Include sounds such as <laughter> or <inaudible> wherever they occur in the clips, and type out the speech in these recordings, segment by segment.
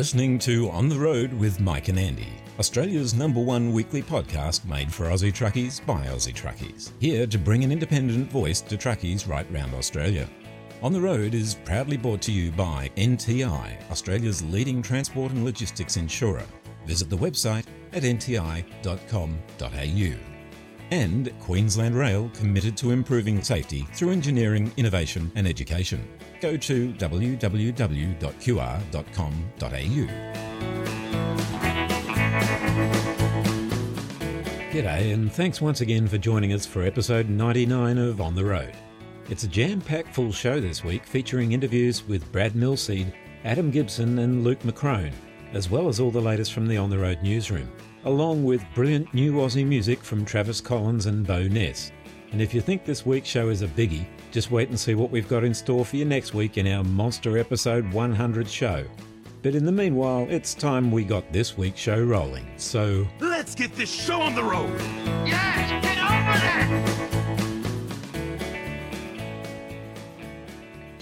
listening to On the Road with Mike and Andy, Australia's number one weekly podcast made for Aussie truckies by Aussie truckies. Here to bring an independent voice to truckies right round Australia. On the Road is proudly brought to you by NTI, Australia's leading transport and logistics insurer. Visit the website at nti.com.au. And Queensland Rail committed to improving safety through engineering, innovation and education. Go to www.qr.com.au. G'day, and thanks once again for joining us for episode 99 of On the Road. It's a jam packed full show this week featuring interviews with Brad Millseed, Adam Gibson, and Luke McCrone, as well as all the latest from the On the Road newsroom, along with brilliant new Aussie music from Travis Collins and Bo Ness. And if you think this week's show is a biggie, just wait and see what we've got in store for you next week in our monster episode 100 show. But in the meanwhile, it's time we got this week's show rolling. So let's get this show on the road. Yes, get over there.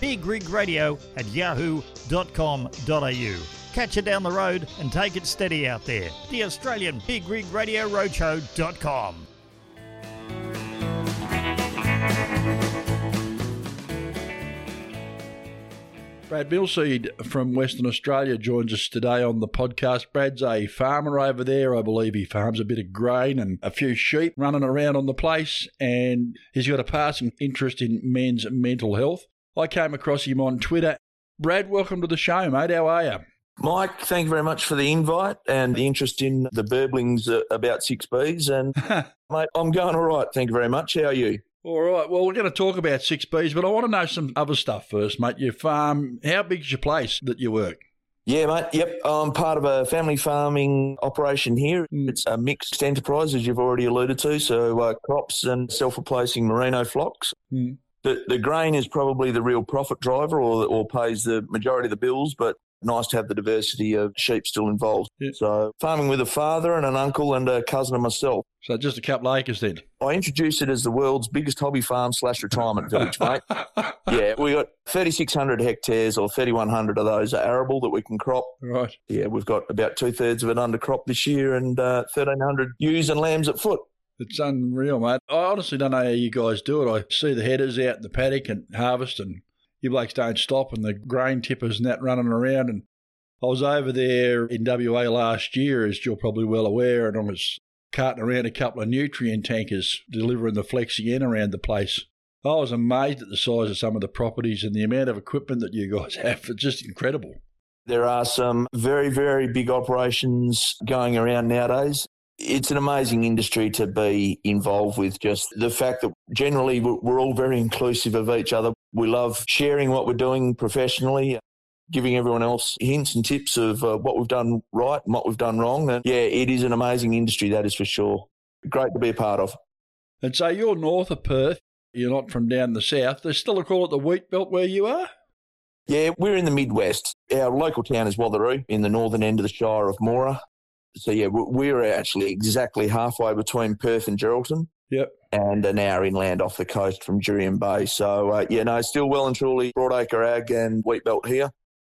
bigrigradio at yahoo.com.au. Catch it down the road and take it steady out there. The Australian Big Rig Radio Roadshow.com. Brad Millseed from Western Australia joins us today on the podcast. Brad's a farmer over there. I believe he farms a bit of grain and a few sheep running around on the place, and he's got a passing interest in men's mental health. I came across him on Twitter. Brad, welcome to the show, mate. How are you? Mike, thank you very much for the invite and the interest in the burblings uh, about 6Bs. And, <laughs> mate, I'm going all right. Thank you very much. How are you? All right. Well, we're going to talk about 6Bs, but I want to know some other stuff first, mate. Your farm, how big's your place that you work? Yeah, mate. Yep. I'm part of a family farming operation here. Mm. It's a mixed enterprise, as you've already alluded to. So, uh, crops and self replacing merino flocks. Mm. The, the grain is probably the real profit driver or, or pays the majority of the bills, but nice to have the diversity of sheep still involved. Yeah. So farming with a father and an uncle and a cousin of myself. So just a couple of acres then? I introduced it as the world's biggest hobby farm slash retirement village, mate. <laughs> Yeah, we got 3,600 hectares or 3,100 of those are arable that we can crop. Right. Yeah, we've got about two thirds of it under crop this year and uh, 1,300 ewes and lambs at foot. It's unreal, mate. I honestly don't know how you guys do it. I see the headers out in the paddock and harvest and you blokes don't stop and the grain tippers and that running around. And I was over there in WA last year, as you're probably well aware, and I was carting around a couple of nutrient tankers delivering the Flexi-N around the place. I was amazed at the size of some of the properties and the amount of equipment that you guys <laughs> have. It's just incredible. There are some very, very big operations going around nowadays it's an amazing industry to be involved with. Just the fact that generally we're all very inclusive of each other. We love sharing what we're doing professionally, giving everyone else hints and tips of uh, what we've done right and what we've done wrong. And yeah, it is an amazing industry, that is for sure. Great to be a part of. And so you're north of Perth. You're not from down the south. They still call it the wheat belt where you are? Yeah, we're in the Midwest. Our local town is Watheroo in the northern end of the Shire of Moora so yeah, we're actually exactly halfway between Perth and Geraldton. Yep. And an hour inland off the coast from Jurien Bay. So uh, yeah, no, still well and truly Broadacre Ag and Wheat Belt here.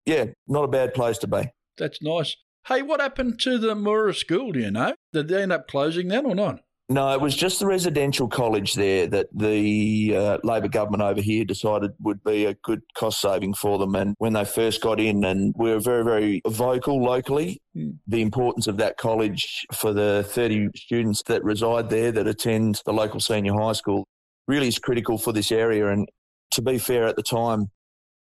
Yeah, not a bad place to be. That's nice. Hey, what happened to the Moora School? Do you know? Did they end up closing that or not? No, it was just the residential college there that the uh, Labor government over here decided would be a good cost saving for them. And when they first got in, and we were very, very vocal locally, mm. the importance of that college for the 30 students that reside there that attend the local senior high school really is critical for this area. And to be fair, at the time,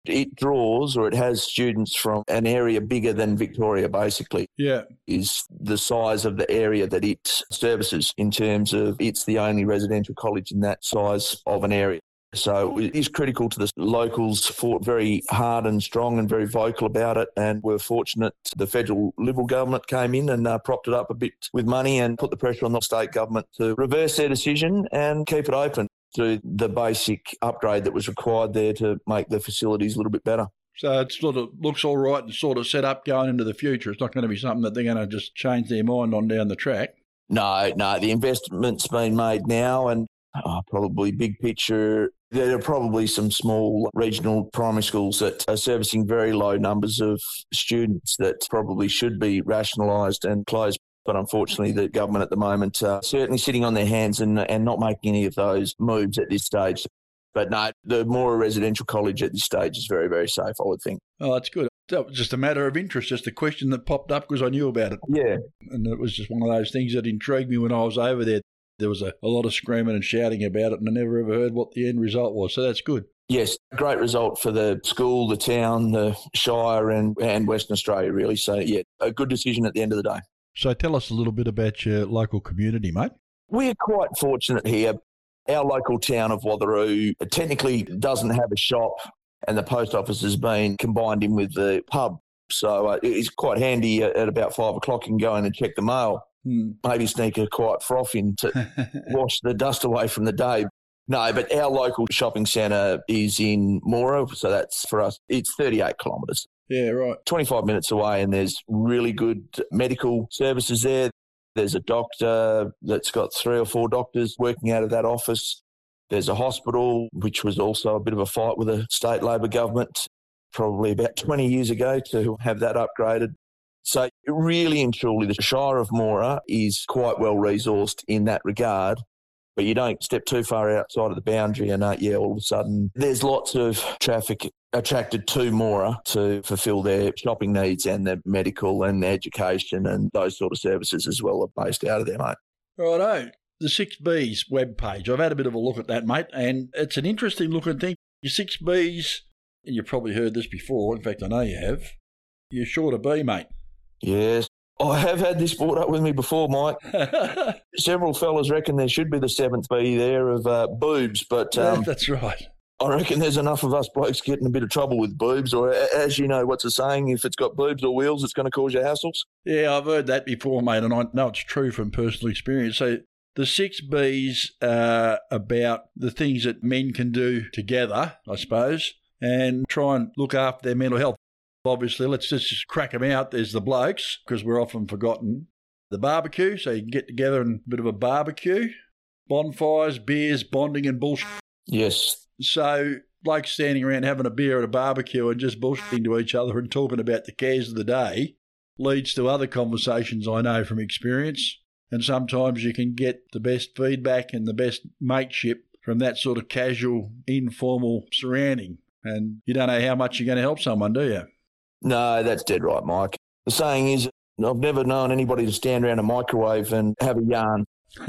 it draws or it has students from an area bigger than Victoria, basically. Yeah. Is the size of the area that it services in terms of it's the only residential college in that size of an area. So it is critical to the locals, fought very hard and strong and very vocal about it. And we're fortunate the federal Liberal government came in and uh, propped it up a bit with money and put the pressure on the state government to reverse their decision and keep it open to the basic upgrade that was required there to make the facilities a little bit better. So it sort of looks all right and sort of set up going into the future. It's not going to be something that they're going to just change their mind on down the track. No, no, the investment's been made now, and oh, probably big picture. There are probably some small regional primary schools that are servicing very low numbers of students that probably should be rationalised and closed. But unfortunately, the government at the moment are certainly sitting on their hands and, and not making any of those moves at this stage. But no, the Moora Residential College at this stage is very, very safe, I would think. Oh, that's good. That was just a matter of interest, just a question that popped up because I knew about it. Yeah. And it was just one of those things that intrigued me when I was over there. There was a, a lot of screaming and shouting about it, and I never ever heard what the end result was. So that's good. Yes, great result for the school, the town, the Shire, and, and Western Australia, really. So, yeah, a good decision at the end of the day. So tell us a little bit about your local community, mate. We're quite fortunate here. Our local town of Watheroo technically doesn't have a shop, and the post office has been combined in with the pub. So uh, it's quite handy at about five o'clock. You can go in and check the mail. Hmm. Maybe sneak a quiet froth in to <laughs> wash the dust away from the day. No, but our local shopping centre is in Moora, so that's for us. It's 38 kilometres. Yeah, right. 25 minutes away, and there's really good medical services there. There's a doctor that's got three or four doctors working out of that office. There's a hospital, which was also a bit of a fight with the state Labor government probably about 20 years ago to have that upgraded. So, really and truly, the Shire of Moora is quite well resourced in that regard. But you don't step too far outside of the boundary, and uh, yeah, all of a sudden there's lots of traffic attracted to Moora to fulfil their shopping needs and their medical and education and those sort of services as well are based out of there, mate. Righto. The 6Bs web page. I've had a bit of a look at that, mate, and it's an interesting looking thing. Your 6Bs, and you've probably heard this before, in fact, I know you have, you're sure to be, mate. Yes. I have had this brought up with me before, Mike. <laughs> Several fellas reckon there should be the seventh B there of uh, boobs, but um, That's right. I reckon there's enough of us blokes getting a bit of trouble with boobs, or as you know, what's the saying? If it's got boobs or wheels, it's going to cause you hassles. Yeah, I've heard that before, mate, and I know it's true from personal experience. So the six Bs are about the things that men can do together, I suppose, and try and look after their mental health. Obviously, let's just crack them out. There's the blokes, because we're often forgotten. The barbecue, so you can get together and a bit of a barbecue. Bonfires, beers, bonding, and bullshit. Yes, So, blokes standing around having a beer at a barbecue and just bullshitting to each other and talking about the cares of the day leads to other conversations I know from experience. And sometimes you can get the best feedback and the best mateship from that sort of casual, informal surrounding. And you don't know how much you're going to help someone, do you? No, that's dead right, Mike. The saying is, I've never known anybody to stand around a microwave and have a yarn. <laughs>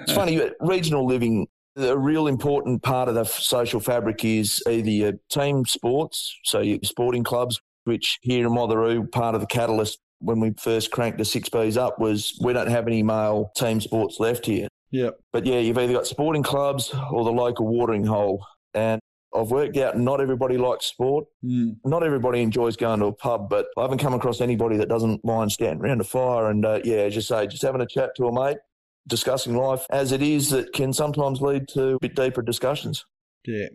It's funny, but regional living, a real important part of the f- social fabric is either your team sports, so your sporting clubs, which here in Watheroo, part of the catalyst when we first cranked the six Bs up was we don't have any male team sports left here. yep. But yeah, you've either got sporting clubs or the local watering hole. And I've worked out not everybody likes sport. Mm. Not everybody enjoys going to a pub, but I haven't come across anybody that doesn't mind standing around a fire and, uh, yeah, as you say, just having a chat to a mate, discussing life as it is that can sometimes lead to a bit deeper discussions. Yeah.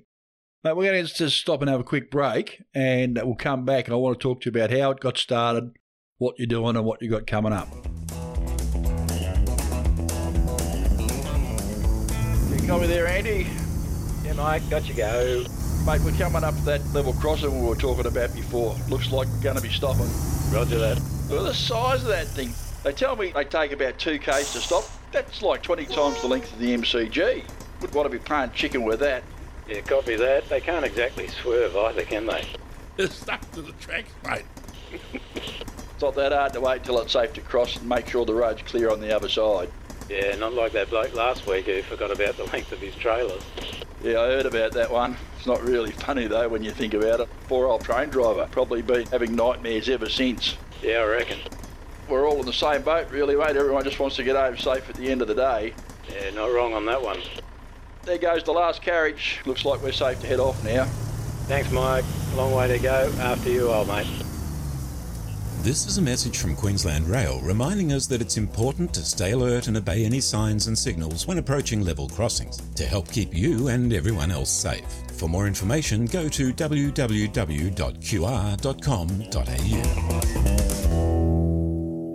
Mate, we're going to just stop and have a quick break, and we'll come back. And I want to talk to you about how it got started, what you're doing, and what you got coming up. You got me there, Andy? Yeah, mate, got you go. Mate, we're coming up to that level crossing we were talking about before. Looks like we're going to be stopping. Roger that. Look at the size of that thing. They tell me they take about two Ks to stop. That's like 20 times the length of the MCG. Would want to be playing chicken with that. Yeah, copy that. They can't exactly swerve either, can they? <laughs> They're stuck to the tracks, mate. <laughs> It's not that hard to wait till it's safe to cross and make sure the road's clear on the other side. Yeah, not like that bloke last week who forgot about the length of his trailers. Yeah, I heard about that one. It's not really funny though when you think about it. Poor old train driver, probably been having nightmares ever since. Yeah, I reckon. We're all in the same boat, really, mate. Everyone just wants to get home safe at the end of the day. Yeah, not wrong on that one. There goes the last carriage. Looks like we're safe to head off now. Thanks, Mike. Long way to go. After you, old mate. This is a message from Queensland Rail reminding us that it's important to stay alert and obey any signs and signals when approaching level crossings to help keep you and everyone else safe. For more information, go to www.qr.com.au.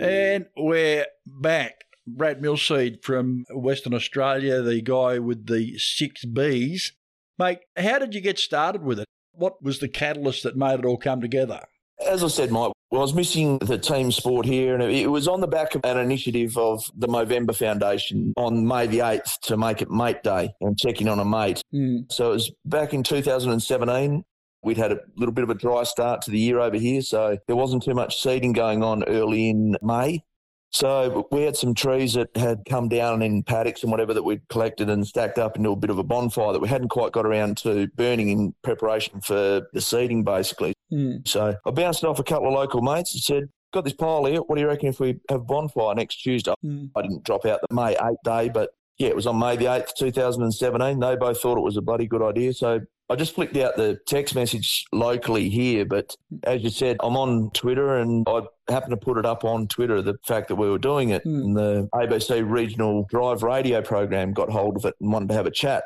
And we're back. Brad Millseed from Western Australia, the guy with the six Bs. Mate, how did you get started with it? What was the catalyst that made it all come together? As I said, Mike, well, I was missing the team sport here, and it was on the back of an initiative of the Movember Foundation on May the 8th to make it Mate Day and checking on a mate. Mm. So it was back in 2017. We'd had a little bit of a dry start to the year over here, so there wasn't too much seeding going on early in May. So we had some trees that had come down in paddocks and whatever that we'd collected and stacked up into a bit of a bonfire that we hadn't quite got around to burning in preparation for the seeding, basically. Mm. So I bounced it off a couple of local mates and said, Got this pile here. What do you reckon if we have bonfire next Tuesday? Mm. I didn't drop out the May 8th day, but yeah, it was on May the 8th, 2017. They both thought it was a bloody good idea. So I just flicked out the text message locally here. But as you said, I'm on Twitter and I happened to put it up on Twitter the fact that we were doing it. Mm. And the ABC regional drive radio program got hold of it and wanted to have a chat.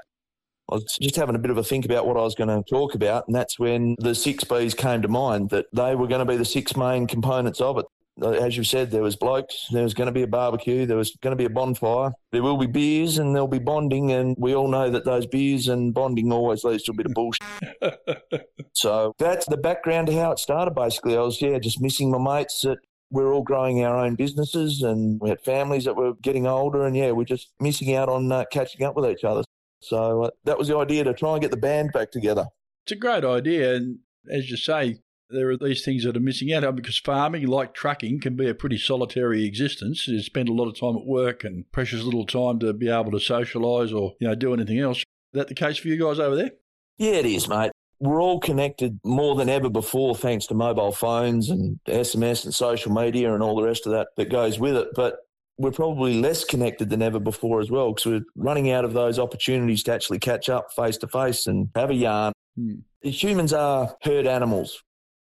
I was just having a bit of a think about what I was going to talk about, and that's when the six Bs came to mind that they were going to be the six main components of it. As you said, there was blokes, there was going to be a barbecue, there was going to be a bonfire, there will be beers, and there'll be bonding, and we all know that those beers and bonding always leads to a bit of bullshit. <laughs> so that's the background to how it started. Basically, I was yeah just missing my mates that we're all growing our own businesses, and we had families that were getting older, and yeah, we're just missing out on uh, catching up with each other. So uh, that was the idea to try and get the band back together. It's a great idea. And as you say, there are these things that are missing out because farming, like trucking, can be a pretty solitary existence. You spend a lot of time at work and precious little time to be able to socialise or you know do anything else. Is that the case for you guys over there? Yeah, it is, mate. We're all connected more than ever before, thanks to mobile phones and SMS and social media and all the rest of that that goes with it. But we're probably less connected than ever before as well because we're running out of those opportunities to actually catch up face to face and have a yarn. Hmm. Humans are herd animals.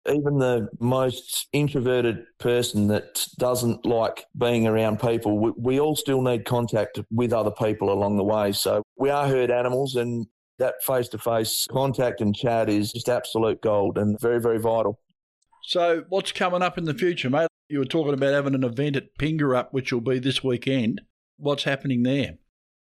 Even the most introverted person that doesn't like being around people, we, we all still need contact with other people along the way. So we are herd animals, and that face to face contact and chat is just absolute gold and very, very vital. So, what's coming up in the future, mate? You were talking about having an event at Pingrup, which will be this weekend. What's happening there?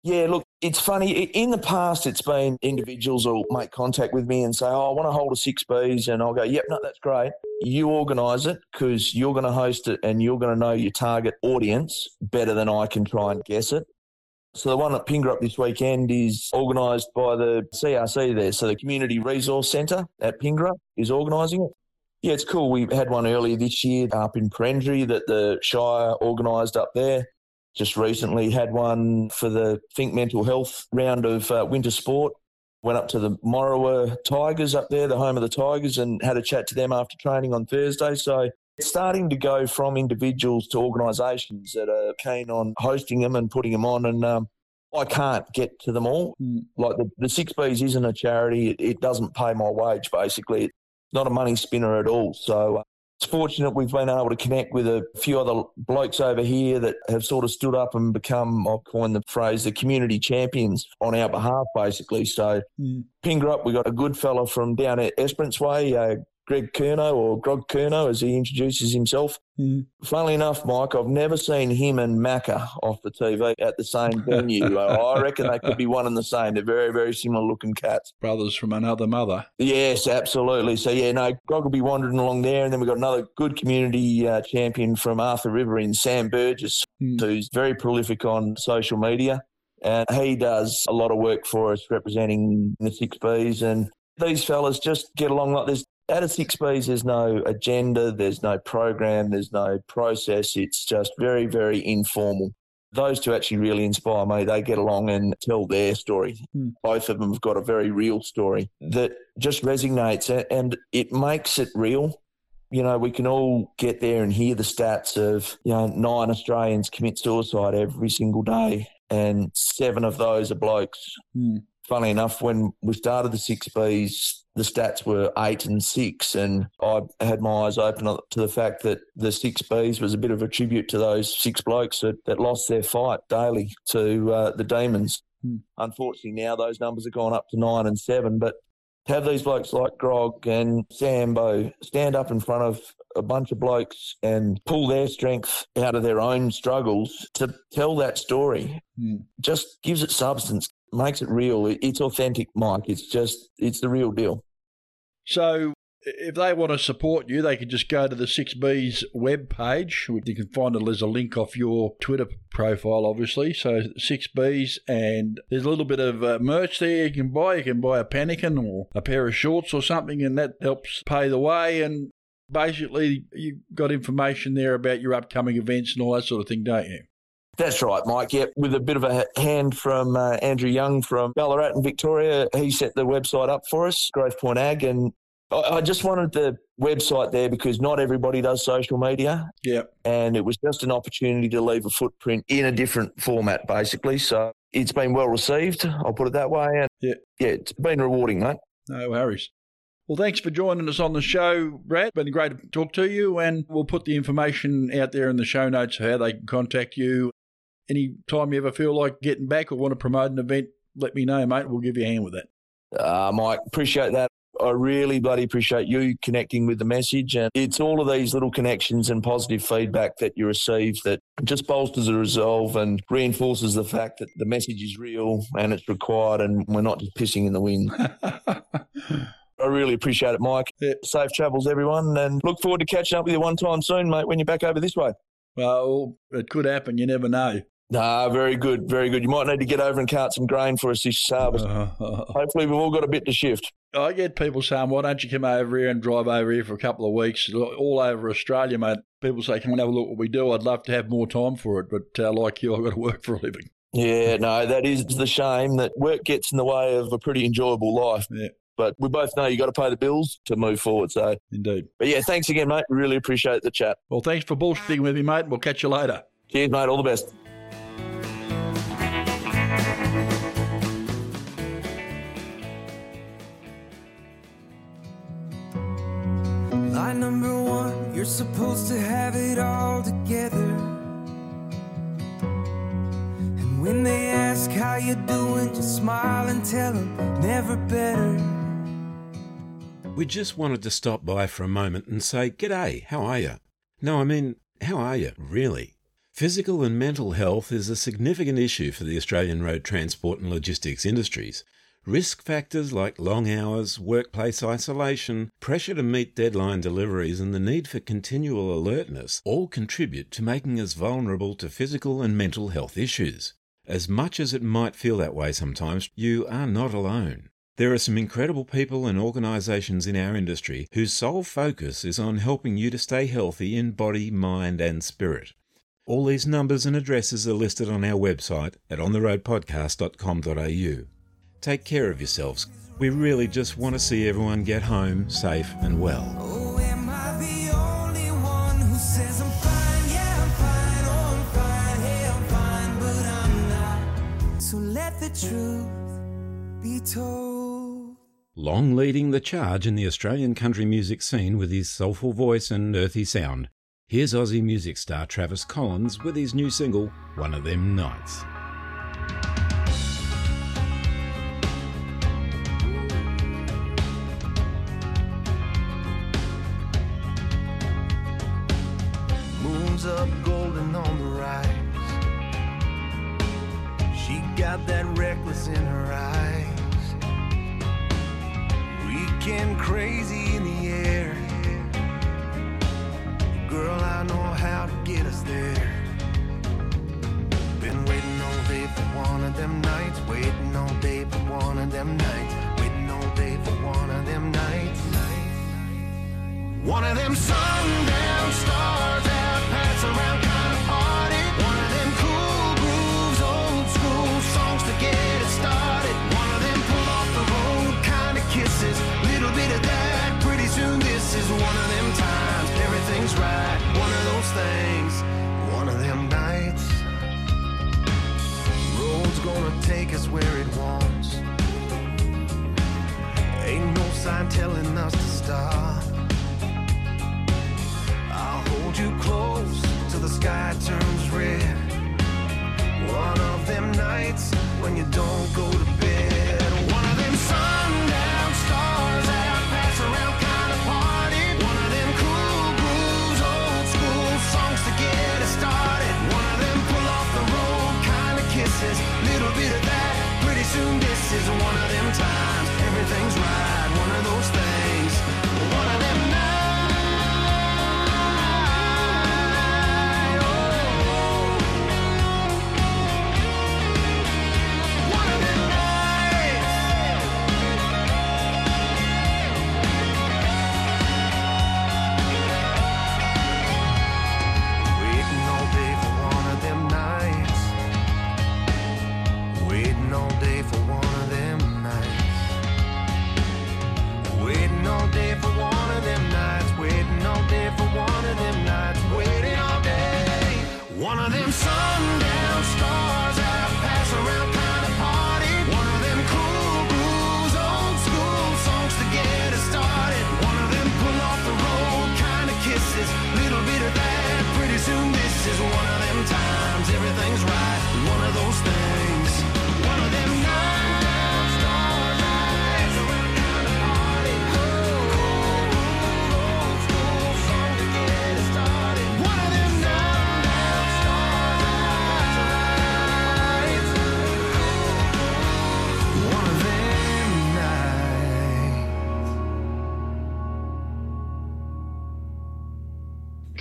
Yeah, look, it's funny. In the past, it's been individuals will make contact with me and say, Oh, I want to hold a six Bs. And I'll go, Yep, no, that's great. You organise it because you're going to host it and you're going to know your target audience better than I can try and guess it. So the one at Pingrup this weekend is organised by the CRC there. So the Community Resource Centre at Pingrup is organising it. Yeah, it's cool. We had one earlier this year up in Perenjori that the Shire organised up there. Just recently had one for the Think Mental Health round of uh, winter sport. Went up to the Morawa Tigers up there, the home of the Tigers, and had a chat to them after training on Thursday. So it's starting to go from individuals to organisations that are keen on hosting them and putting them on. And um, I can't get to them all. Mm. Like the, the Six Bs isn't a charity. It, it doesn't pay my wage, basically. It's not a money spinner at all. So uh, it's fortunate we've been able to connect with a few other blokes over here that have sort of stood up and become, I'll coin the phrase, the community champions on our behalf, basically. So Mm. Pingrup, we got a good fella from down at Esperance Way, uh, Greg Kerno, or Grog Kerno, as he introduces himself. Mm. Funnily enough, Mike, I've never seen him and Macca off the TV at the same <laughs> venue. I reckon they could be one and the same. They're very, very similar looking cats. Brothers from another mother. Yes, absolutely. So, yeah, no, Grog will be wandering along there. And then we've got another good community uh, champion from Arthur River in Sam Burgess, Mm. who's very prolific on social media. And he does a lot of work for us representing the Six Bs. And these fellas just get along like this. Out of Six Bs, there's no agenda, there's no program, there's no process. It's just very, very informal. Those two actually really inspire me. They get along and tell their story. Hmm. Both of them have got a very real story that just resonates and it makes it real. You know, we can all get there and hear the stats of, you know, nine Australians commit suicide every single day. and seven of those are blokes. Hmm. Funny enough, when we started the six Bs, the stats were eight and six, and I had my eyes open to the fact that the six Bs was a bit of a tribute to those six blokes that, that lost their fight daily to uh, the demons. Hmm. Unfortunately, now those numbers have gone up to nine and seven, but to have these blokes like Grog and Sambo stand up in front of a bunch of blokes and pull their strength out of their own struggles to tell that story Hmm. just gives it substance, makes it real. It's authentic, Mike. It's just, it's the real deal. So if they want to support you, they can just go to the 6B's web webpage. You can find it as a link off your Twitter profile, obviously. So 6B's, and there's a little bit of uh, merch there you can buy. You can buy a pannikin or a pair of shorts or something, and that helps pay the way. And basically, you've got information there about your upcoming events and all that sort of thing, don't you? That's right, Mike. Yep, with a bit of a hand from uh, Andrew Young from Ballarat in Victoria. He set the website up for us, Growth Point Ag, and I, I just wanted the website there because not everybody does social media, Yep. and it was just an opportunity to leave a footprint in a different format, basically. So it's been well received. I'll put it that way, and Yeah. yeah, it's been rewarding, mate. No worries. Well, thanks for joining us on the show, Brad. Been great to talk to you, and we'll put the information out there in the show notes how they can contact you. Any time you ever feel like getting back or want to promote an event, let me know, mate. We'll give you a hand with that. Uh, Mike, appreciate that. I really bloody appreciate you connecting with the message. And it's all of these little connections and positive feedback that you receive that just bolsters the resolve and reinforces the fact that the message is real and it's required and we're not just pissing in the wind. <laughs> I really appreciate it, Mike. Yeah. Safe travels, everyone, and look forward to catching up with you one time soon, mate, when you're back over this way. well, it could happen. You never know. Nah, very good, very good. You might need to get over and cart some grain for us this harvest. Uh, Hopefully, we've all got a bit to shift. I get people saying, why don't you come over here and drive over here for a couple of weeks, all over Australia, mate. People say, come and have a look what we do. I'd love to have more time for it, but uh, like you, I've got to work for a living. Yeah, no, that is the shame that work gets in the way of a pretty enjoyable life. Yeah, But we both know you got to pay the bills to move forward. So, indeed. but yeah, thanks again, mate. Really appreciate the chat. Well, thanks for bullshitting with me, mate. We'll catch you later. Cheers, mate. All the best. Number one, you're supposed to have it all together. And when they ask how you doing, just smile and tell them never better. We just wanted to stop by for a moment and say, G'day, how are you? No, I mean, how are you, really? Physical and mental health is a significant issue for the Australian road transport and logistics industries. Risk factors like long hours, workplace isolation, pressure to meet deadline deliveries, and the need for continual alertness all contribute to making us vulnerable to physical and mental health issues. As much as it might feel that way sometimes, you are not alone. There are some incredible people and organisations in our industry whose sole focus is on helping you to stay healthy in body, mind, and spirit. All these numbers and addresses are listed on our website at ontheroadpodcast.com.au. Take care of yourselves. We really just want to see everyone get home safe and well. Oh, am I the only one who says I'm fine? Yeah, fine. Oh, fine. Hey, I'm fine, but I'm not. So let the truth be told. Long leading the charge in the Australian country music scene with his soulful voice and earthy sound. Here's Aussie music star Travis Collins with his new single, One of Them Nights. Up golden on the rise. She got that reckless in her eyes. Weekend crazy in the air. Girl, I know how to get us there. Been waiting all day for one of them nights. Waiting all day for one of them nights. Waiting all day for one of them nights. One of them sundown stars where it wants. Ain't no sign telling us to stop. I'll hold you close till the sky turns red. One of them nights when you don't go to bed. One of them Sundays.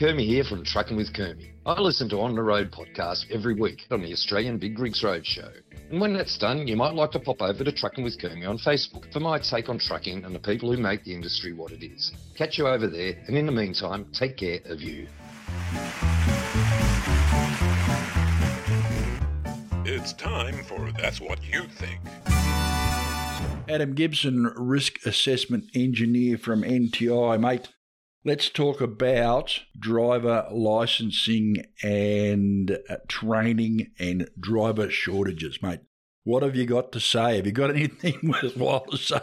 Kermie here from Trucking with Kermie. I listen to On the Road podcast every week on the Australian Big Rigs Road Show. And when that's done, you might like to pop over to Trucking with Kermie on Facebook for my take on trucking and the people who make the industry what it is. Catch you over there, and in the meantime, take care of you. It's time for That's What You Think. Adam Gibson, risk assessment engineer from NTI, mate. Let's talk about driver licensing and uh, training and driver shortages, mate. What have you got to say? Have you got anything <laughs> worthwhile to say?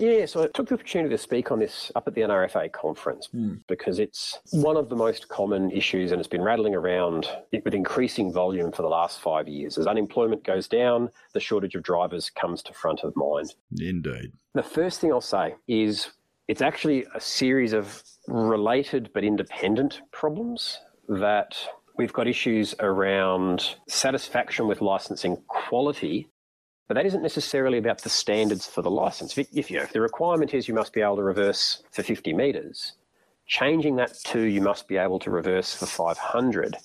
Yeah, so I took the opportunity to speak on this up at the NRFA conference because it's one of the most common issues and it's been rattling around with increasing volume for the last five years. As unemployment goes down, the shortage of drivers comes to front of mind. Indeed. The first thing I'll say is it's actually a series of related but independent problems that we've got issues around satisfaction with licensing quality, but that isn't necessarily about the standards for the license. If, if, you know, if the requirement is you must be able to reverse for 50 metres, changing that to you must be able to reverse for 500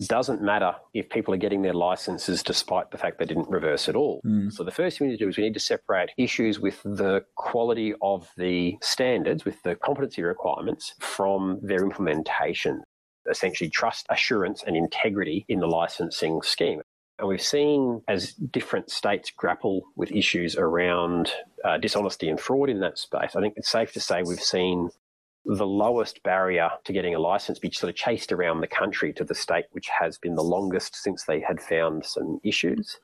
doesn't matter if people are getting their licenses despite the fact they didn't reverse at all. So the first thing we need to do is we need to separate issues with the quality of the standards, with the competency requirements from their implementation. Essentially, trust, assurance, and integrity in the licensing scheme. And we've seen as different states grapple with issues around uh, dishonesty and fraud in that space, I think it's safe to say we've seen the lowest barrier to getting a license be sort of chased around the country to the state which has been the longest since they had found some issues.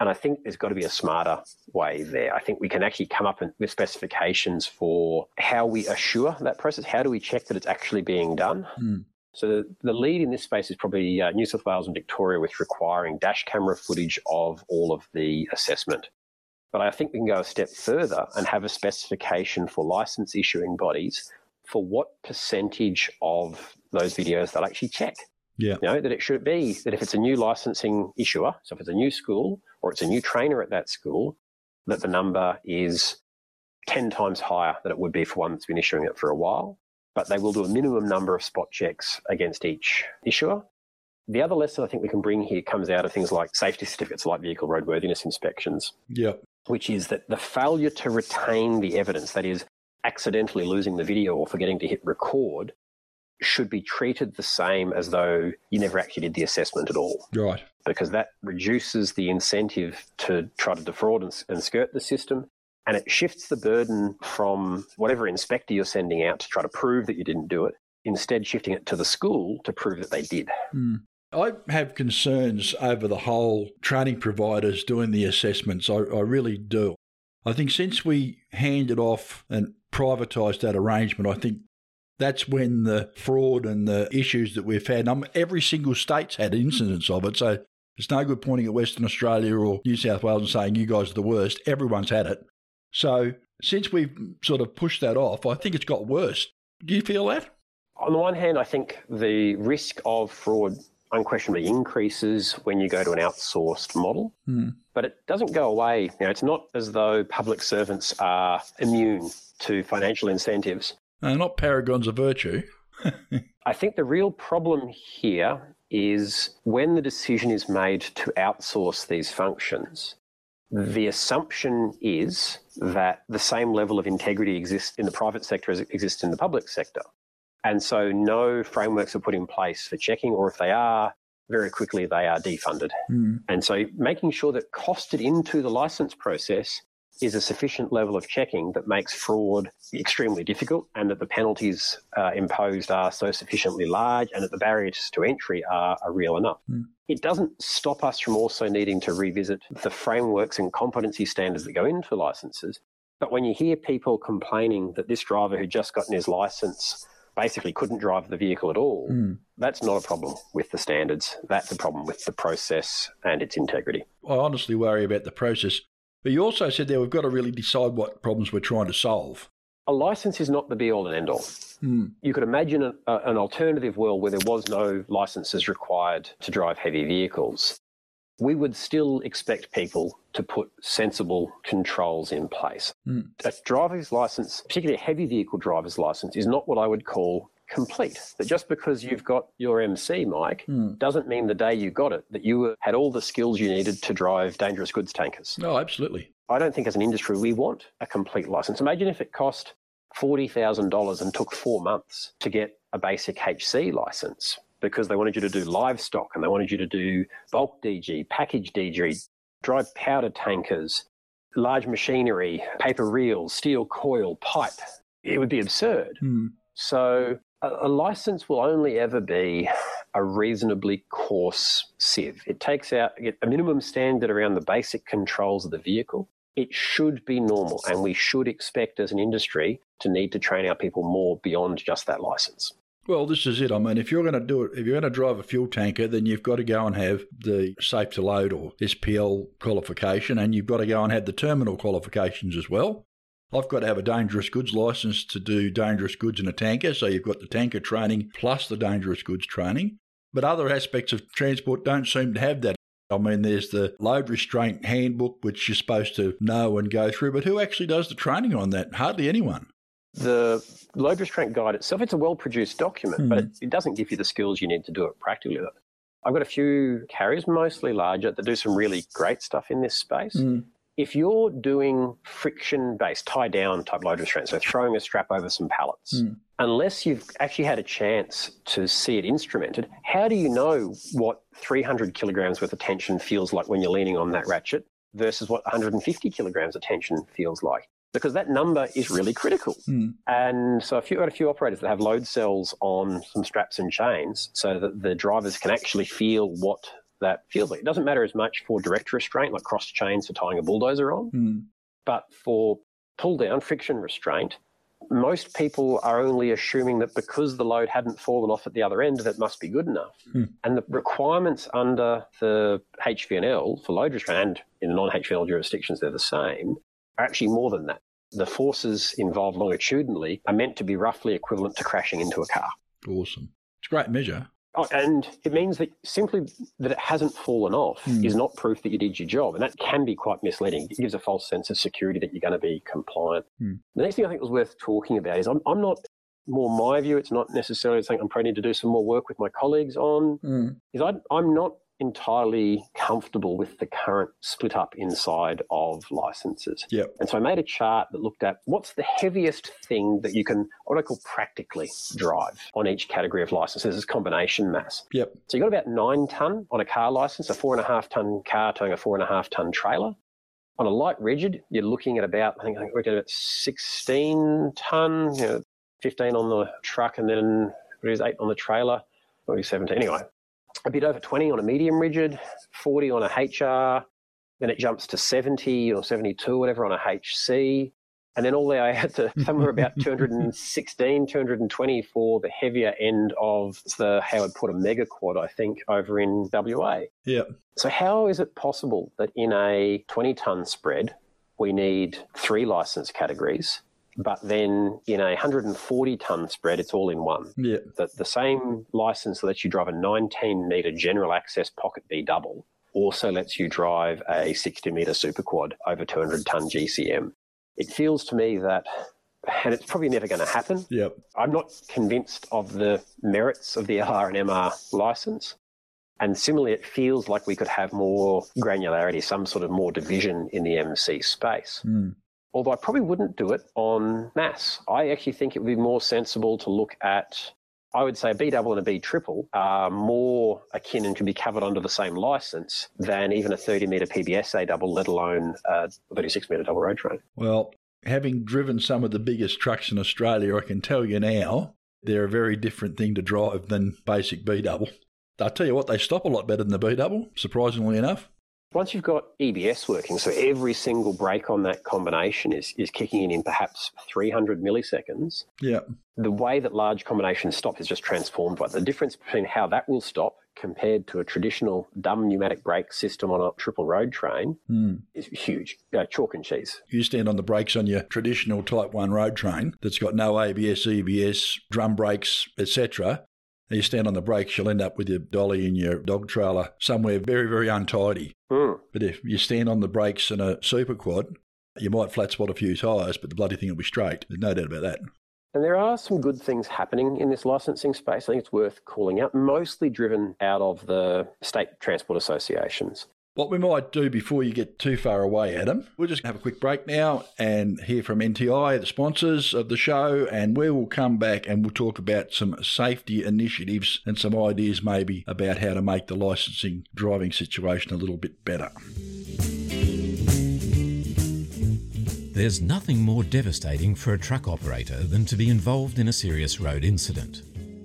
And I think there's got to be a smarter way there. I think we can actually come up with specifications for how we assure that process. How do we check that it's actually being done? So the, the lead in this space is probably uh, New South Wales and Victoria with requiring dash camera footage of all of the assessment. But I think we can go a step further and have a specification for license issuing bodies for what percentage of those videos they'll actually check. Yeah. You know, that it should be that if it's a new licensing issuer, so if it's a new school or it's a new trainer at that school, that the number is 10 times higher than it would be for one that's been issuing it for a while. But they will do a minimum number of spot checks against each issuer. The other lesson I think we can bring here comes out of things like safety certificates, like vehicle roadworthiness inspections, Yeah. which is that the failure to retain the evidence, that is, accidentally losing the video or forgetting to hit record, should be treated the same as though you never actually did the assessment at all. Right. Because that reduces the incentive to try to defraud and, and skirt the system. And it shifts the burden from whatever inspector you're sending out to try to prove that you didn't do it, instead, shifting it to the school to prove that they did. Hmm. I have concerns over the whole training providers doing the assessments. I, I really do. I think since we handed off and privatised that arrangement, I think that's when the fraud and the issues that we've had, um, every single state's had incidents of it. So it's no good pointing at Western Australia or New South Wales and saying you guys are the worst. Everyone's had it. So since we've sort of pushed that off, I think it's got worse. Do you feel that? On the one hand, I think the risk of fraud unquestionably increases when you go to an outsourced model, Hmm. but it doesn't go away. You know, it's not as though public servants are immune to financial incentives. Uh, not paragons of virtue. <laughs> I think the real problem here is when the decision is made to outsource these functions, the assumption is that the same level of integrity exists in the private sector as it exists in the public sector. And so no frameworks are put in place for checking, or if they are, very quickly they are defunded. Hmm. And so making sure that costed into the license process is a sufficient level of checking that makes fraud extremely difficult and that the penalties uh, imposed are so sufficiently large and that the barriers to entry are, are real enough. Hmm. It doesn't stop us from also needing to revisit the frameworks and competency standards that go into licenses. But when you hear people complaining that this driver who just gotten his license basically couldn't drive the vehicle at all, Hmm. that's not a problem with the standards. That's a problem with the process and its integrity. I honestly worry about the process. But you also said there we've got to really decide what problems we're trying to solve. A license is not the be all and end all. Hmm. You could imagine a, a, an alternative world where there was no licenses required to drive heavy vehicles. We would still expect people to put sensible controls in place. Hmm. A driver's license, particularly a heavy vehicle driver's license, is not what I would call complete. That just because you've got your MC, Mike, Hmm. doesn't mean the day you got it that you had all the skills you needed to drive dangerous goods tankers. No, absolutely. I don't think as an industry we want a complete license. Imagine if it cost $40,000 and took four months to get a basic HC license because they wanted you to do livestock and they wanted you to do bulk DG, package DG, drive powder tankers, large machinery, paper reels, steel coil, pipe. It would be absurd. Hmm. So a, license will only ever be a reasonably coarse sieve. It takes out a minimum standard around the basic controls of the vehicle. It should be normal, and we should expect as an industry to need to train our people more beyond just that license. Well, this is it. I mean, if you're going to do it, if you're going to drive a fuel tanker, then you've got to go and have the safe to load or SPL qualification, and you've got to go and have the terminal qualifications as well. I've got to have a dangerous goods license to do dangerous goods in a tanker, so you've got the tanker training plus the dangerous goods training. But other aspects of transport don't seem to have that. I mean, there's the load restraint handbook, which you're supposed to know and go through, but who actually does the training on that? Hardly anyone. The load restraint guide itself, it's a well produced document, but it, it doesn't give you the skills you need to do it practically. I've got a few carriers, mostly larger, that do some really great stuff in this space. Mm. If you're doing friction based, tie down type load restraint, so throwing a strap over some pallets, Mm. unless you've actually had a chance to see it instrumented, how do you know what 300 kilograms worth of tension feels like when you're leaning on that ratchet versus what 150 kilograms of tension feels like? Because that number is really critical. Mm. And so, if you've got a few operators that have load cells on some straps and chains so that the drivers can actually feel what that feels like. It doesn't matter as much for direct restraint, like cross chains for tying a bulldozer on, Mm. but for pull down, friction restraint, most people are only assuming that because the load hadn't fallen off at the other end, that must be good enough. Hmm. And the requirements under the HVNL for load restraint and in the non HVNL jurisdictions, they're the same, are actually more than that. The forces involved longitudinally are meant to be roughly equivalent to crashing into a car. Awesome. It's a great measure. Oh, and it means that simply that it hasn't fallen off Hmm. is not proof that you did your job. And that can be quite misleading. It gives a false sense of security that you're going to be compliant. Hmm. The next thing I think was worth talking about is I'm, I'm not, more my view, it's not necessarily something I'm probably need to do some more work with my colleagues on, Mm. is I, I'm not entirely comfortable with the current split up inside of licenses. Yep. And so I made a chart that looked at what's the heaviest thing that you can, what I call practically drive on each category of licenses is combination mass. Yep. So you've got about nine ton on a car license, a four and a half ton car towing a four and a half ton trailer. On a light rigid, you're looking at about, I think, I think we're at about 16 ton, you know, 15 on the truck, and then what is eight on the trailer, maybe 17. Anyway, a bit over 20 on a medium rigid, 40 on a HR, then it jumps to 70 or 72, whatever, on a HC. And then all the way <laughs> I had to somewhere about 216, 220 for the heavier end of the Howard Porter Mega Quad, I think, over in WA. Yeah. So, how is it possible that in a 20 ton spread, we need three license categories, but then in a 140 ton spread, it's all in one? Yeah. The, the same license that lets you drive a 19 metre general access pocket B double also lets you drive a 60 metre super quad over 200 ton GCM. It feels to me that, and it's probably never going to happen. Yep. I'm not convinced of the merits of the LR and MR license. And similarly, it feels like we could have more granularity, some sort of more division in the MC space. Mm. Although I probably wouldn't do it on mass. I actually think it would be more sensible to look at I would say a B double and a B triple are more akin and can be covered under the same license than even a 30 metre PBSA double, let alone a 36 metre double road train. Well, having driven some of the biggest trucks in Australia, I can tell you now they're a very different thing to drive than basic B double. I'll tell you what, they stop a lot better than the B double, surprisingly enough. Once you've got EBS working, so every single brake on that combination is, is kicking in in perhaps 300 milliseconds. Yeah. The way that large combinations stop is just transformed by the difference between how that will stop compared to a traditional dumb pneumatic brake system on a triple road train mm. is huge. Uh, chalk and cheese. You stand on the brakes on your traditional Type 1 road train that's got no ABS, EBS, drum brakes, etc you stand on the brakes, you'll end up with your dolly in your dog trailer somewhere very, very untidy. Mm. But if you stand on the brakes in a super quad, you might flat spot a few tyres, but the bloody thing will be straight. There's no doubt about that. And there are some good things happening in this licensing space. I think it's worth calling out, mostly driven out of the state transport associations. What we might do before you get too far away, Adam, we'll just have a quick break now and hear from NTI, the sponsors of the show, and we will come back and we'll talk about some safety initiatives and some ideas maybe about how to make the licensing driving situation a little bit better. There's nothing more devastating for a truck operator than to be involved in a serious road incident.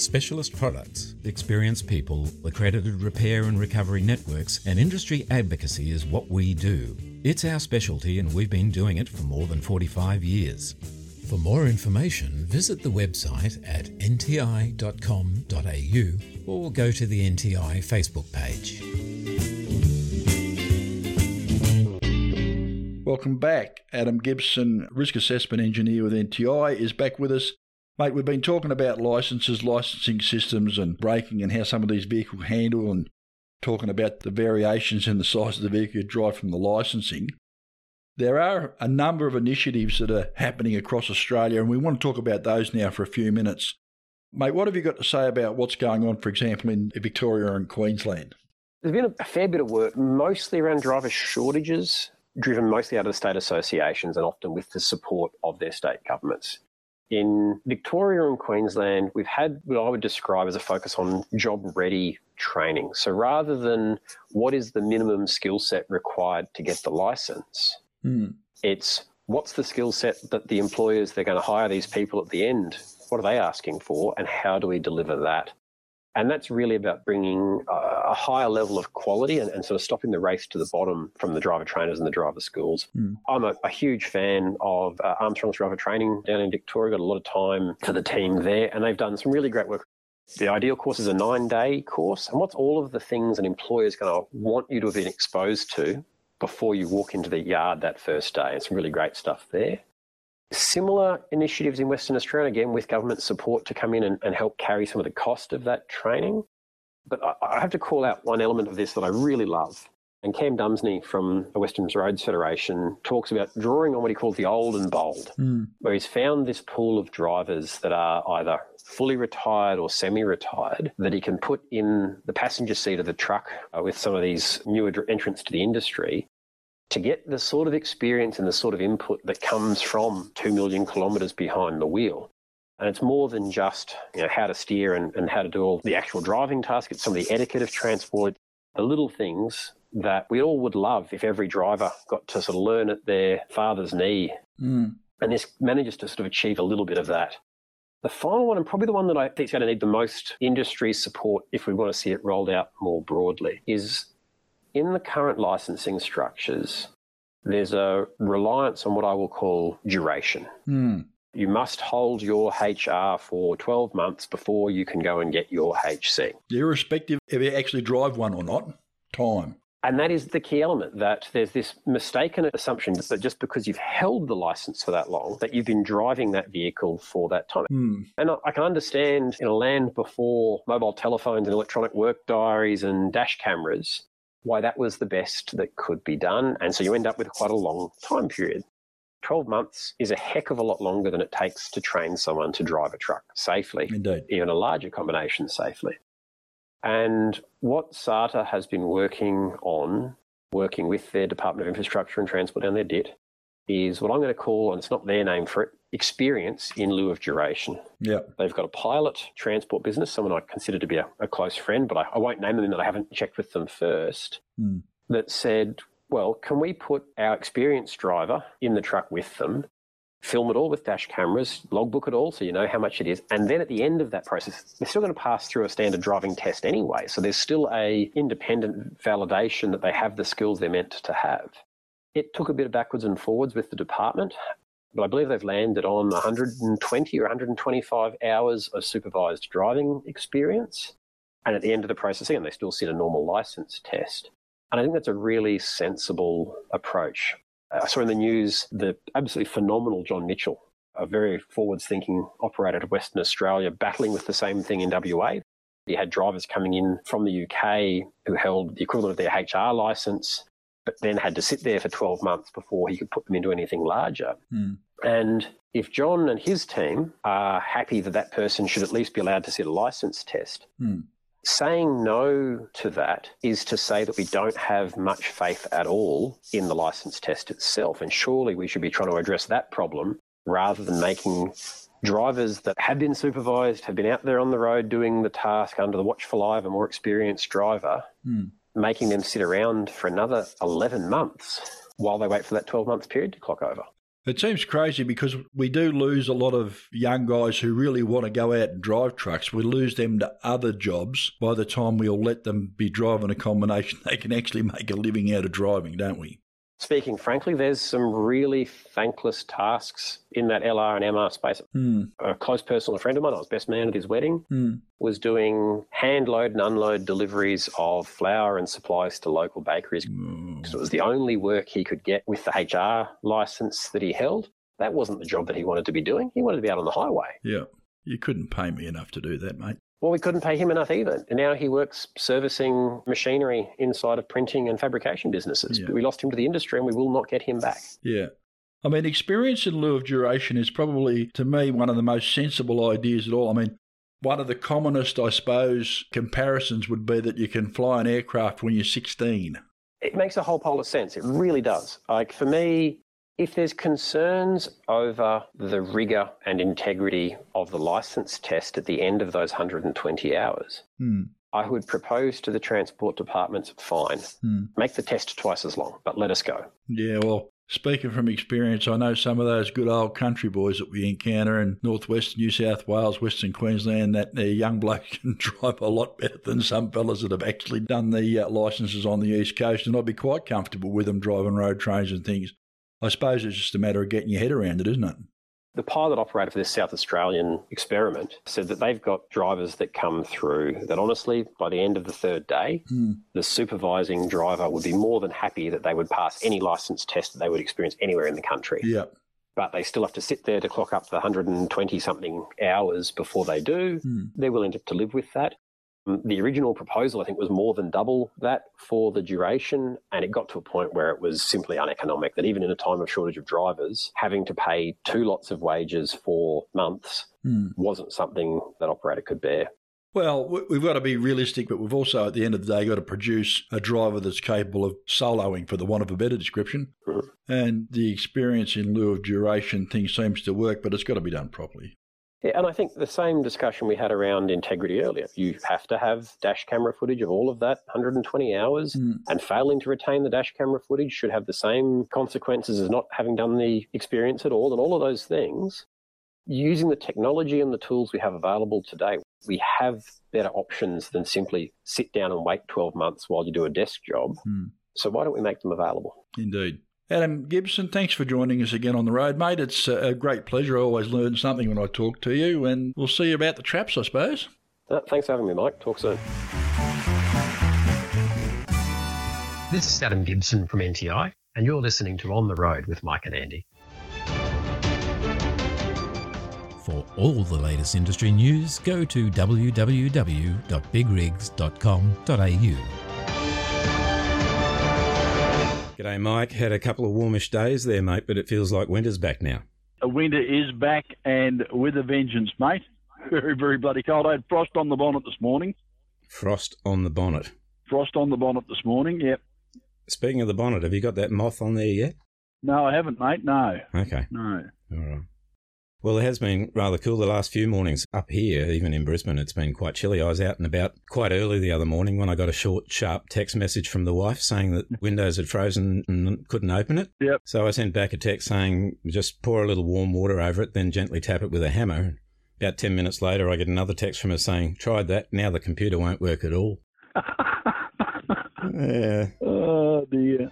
Specialist products, experienced people, accredited repair and recovery networks, and industry advocacy is what we do. It's our specialty, and we've been doing it for more than 45 years. For more information, visit the website at nti.com.au or go to the NTI Facebook page. Welcome back. Adam Gibson, risk assessment engineer with NTI, is back with us Mate, we've been talking about licenses, licensing systems, and braking and how some of these vehicles handle, and talking about the variations in the size of the vehicle you drive from the licensing. There are a number of initiatives that are happening across Australia, and we want to talk about those now for a few minutes. Mate, what have you got to say about what's going on, for example, in Victoria and Queensland? There's been a fair bit of work, mostly around driver shortages, driven mostly out of the state associations and often with the support of their state governments. In Victoria and Queensland, we've had what I would describe as a focus on job ready training. So rather than what is the minimum skill set required to get the license, mm. it's what's the skill set that the employers they're going to hire these people at the end what are they asking for and how do we deliver that and that's really about bringing a higher level of quality and, and, sort of stopping the race to the bottom from the driver trainers and the driver schools. Mm. I'm a, a, huge fan of uh, Armstrong's driver training down in Victoria. Got a lot of time for the team there, and they've done some really great work. The ideal course is a nine day course. And what's all of the things an employer is going to want you to have been exposed to before you walk into the yard that first day? It's some really great stuff there. Similar initiatives in Western Australia, again, with government support to come in and, and help carry some of the cost of that training. But I, I have to call out one element of this that I really love. And Cam Dumesny from the Western Roads Federation talks about drawing on what he calls the old and bold, mm. where he's found this pool of drivers that are either fully retired or semi retired that he can put in the passenger seat of the truck uh, with some of these newer entrants to the industry to get the sort of experience and the sort of input that comes from 2 million kilometres behind the wheel. And it's more than just you know, how to steer and, and how to do all the actual driving tasks. It's some of the etiquette of transport, the little things that we all would love if every driver got to sort of learn at their father's knee. Mm. And this manages to sort of achieve a little bit of that. The final one, and probably the one that I think is going to need the most industry support if we want to see it rolled out more broadly, is in the current licensing structures, there's a reliance on what I will call duration. Mm. You must hold your HR for 12 months before you can go and get your HC. Irrespective if you actually drive one or not, time. And that is the key element that there's this mistaken assumption that just because you've held the license for that long, that you've been driving that vehicle for that time. Hmm. And I can understand in a land before mobile telephones and electronic work diaries and dash cameras, why that was the best that could be done. And so you end up with quite a long time period. 12 months is a heck of a lot longer than it takes to train someone to drive a truck safely, Indeed. even a larger combination safely. And what SARTA has been working on, working with their Department of Infrastructure and Transport down their DIT, is what I'm going to call, and it's not their name for it, experience in lieu of duration. Yeah. They've got a pilot transport business, someone I consider to be a, a close friend, but I, I, won't name them in that I haven't checked with them first, mm. that said, well, can we put our experienced driver in the truck with them film it all with dash cameras, logbook it all so you know how much it is. And then at the end of that process, they're still going to pass through a standard driving test anyway. So there's still a independent validation that they have the skills they're meant to have. It took a bit of backwards and forwards with the department, but I believe they've landed on 120 or 125 hours of supervised driving experience. And at the end of the process, again, they still sit a normal license test. And I think that's a really sensible approach. Uh, I saw in the news the absolutely phenomenal John Mitchell, a very forward thinking operator of Western Australia, battling with the same thing in WA. He had drivers coming in from the UK who held the equivalent of their HR license, but then had to sit there for 12 months before he could put them into anything larger. Mm. And if John and his team are happy that that person should at least be allowed to sit a license test, mm. Saying no to that is to say that we don't have much faith at all in the license test itself. And surely we should be trying to address that problem rather than making drivers that have been supervised, have been out there on the road doing the task under the watchful eye of a more experienced driver, mm. Making them sit around for another 11 months while they wait for that 12 month period to clock over. It seems crazy because we do lose a lot of young guys who really want to go out and drive trucks. We lose them to other jobs by the time we'll let them be driving a combination <laughs> they can actually make a living out of driving, don't we? Speaking frankly, there's some really thankless tasks in that LR and MR space. Mm. A close personal friend of mine, I was best man at his wedding, mm. was doing hand load and unload deliveries of flour and supplies to local bakeries. Mm. So it was the only work he could get with the HR license that he held. That wasn't the job that he wanted to be doing. He wanted to be out on the highway. Yeah. You couldn't pay me enough to do that, mate. Well, we couldn't pay him enough either. And now he works servicing machinery inside of printing and fabrication businesses. Yeah. We lost him to the industry and we will not get him back. Yeah. I mean, experience in lieu of duration is probably, to me, one of the most sensible ideas at all. I mean, one of the commonest, I suppose, comparisons would be that you can fly an aircraft when you're 16. It makes a whole pile of sense. It really does. Like for me, if there's concerns over the rigour and integrity of the licence test at the end of those 120 hours, hmm. I would propose to the Transport Department's fine. Hmm. Make the test twice as long, but let us go. Yeah, well, speaking from experience, I know some of those good old country boys that we encounter in northwestern New South Wales, Western Queensland, that their young blokes <laughs> can drive a lot better than some fellas that have actually done the uh, licences on the East Coast, and I'd be quite comfortable with them driving road trains and things. I suppose it's just a matter of getting your head around it, isn't it? The pilot operator for this South Australian experiment said that they've got drivers that come through that honestly, by the end of the third day, mm. the supervising driver would be more than happy that they would pass any license test that they would experience anywhere in the country. Yeah. But they still have to sit there to clock up the 120 something hours before they do. Mm. They're willing to live with that. The original proposal, I think, was more than double that for the duration, and it got to a point where it was simply uneconomic. That even in a time of shortage of drivers, having to pay two lots of wages for months mm. wasn't something that operator could bear. Well, we- we've got to be realistic, but we've also, at the end of the day, got to produce a driver that's capable of soloing, for the want of a better description. And the experience in lieu of duration thing seems to work, but it's got to be done properly. Yeah, and I think the same discussion we had around integrity earlier. You have to have dash camera footage of all of that 120 hours, hmm. and failing to retain the dash camera footage should have the same consequences as not having done the experience at all, and all of those things. Using the technology and the tools we have available today, we have better options than simply sit down and wait 12 months while you do a desk job. Hmm. So why don't we make them available? Indeed. Adam Gibson, thanks for joining us again on the road, mate. It's a a great pleasure. I always learn something when I talk to you, and we'll see you about the traps, I suppose. Uh, thanks for having me, Mike. Talk soon. This is Adam Gibson from NTI, and you're listening to On the Road with Mike and Andy. For all the latest industry news, go to www.bigrigs.com.au. G'day, Mike. Had a couple of warmish days there, mate, but it feels like winter's back now. Winter is back and with a vengeance, mate. Very, very bloody cold. I had frost on the bonnet this morning. Frost on the bonnet. Frost on the bonnet this morning, yep. Speaking of the bonnet, have you got that moth on there yet? No, I haven't, mate. No. Okay. No. All right. Well, it has been rather cool the last few mornings up here, even in Brisbane. It's been quite chilly. I was out and about quite early the other morning when I got a short, sharp text message from the wife saying that windows had frozen and couldn't open it. Yep. So I sent back a text saying just pour a little warm water over it, then gently tap it with a hammer. About 10 minutes later, I get another text from her saying, tried that. Now the computer won't work at all. <laughs> yeah. Oh, dear.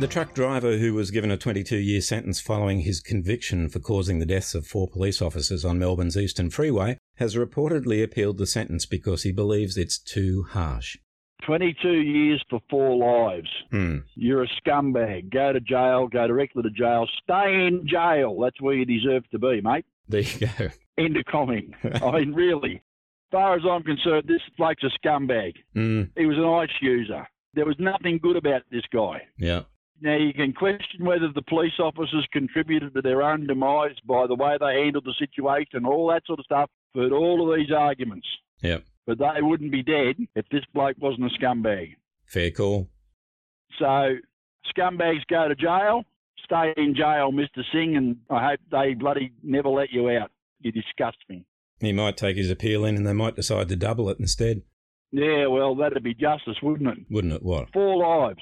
The truck driver who was given a 22 year sentence following his conviction for causing the deaths of four police officers on Melbourne's Eastern Freeway has reportedly appealed the sentence because he believes it's too harsh. 22 years for four lives. Hmm. You're a scumbag. Go to jail. Go directly to jail. Stay in jail. That's where you deserve to be, mate. There you go. <laughs> End of comment. <laughs> I mean, really. As far as I'm concerned, this bloke's a scumbag. Hmm. He was an ice user. There was nothing good about this guy. Yeah. Now, you can question whether the police officers contributed to their own demise by the way they handled the situation, all that sort of stuff. But all of these arguments, Yep. but they wouldn't be dead if this bloke wasn't a scumbag. Fair call. So, scumbags go to jail. Stay in jail, Mr. Singh, and I hope they bloody never let you out. You disgust me. He might take his appeal in and they might decide to double it instead. Yeah, well, that'd be justice, wouldn't it? Wouldn't it? What? Four lives.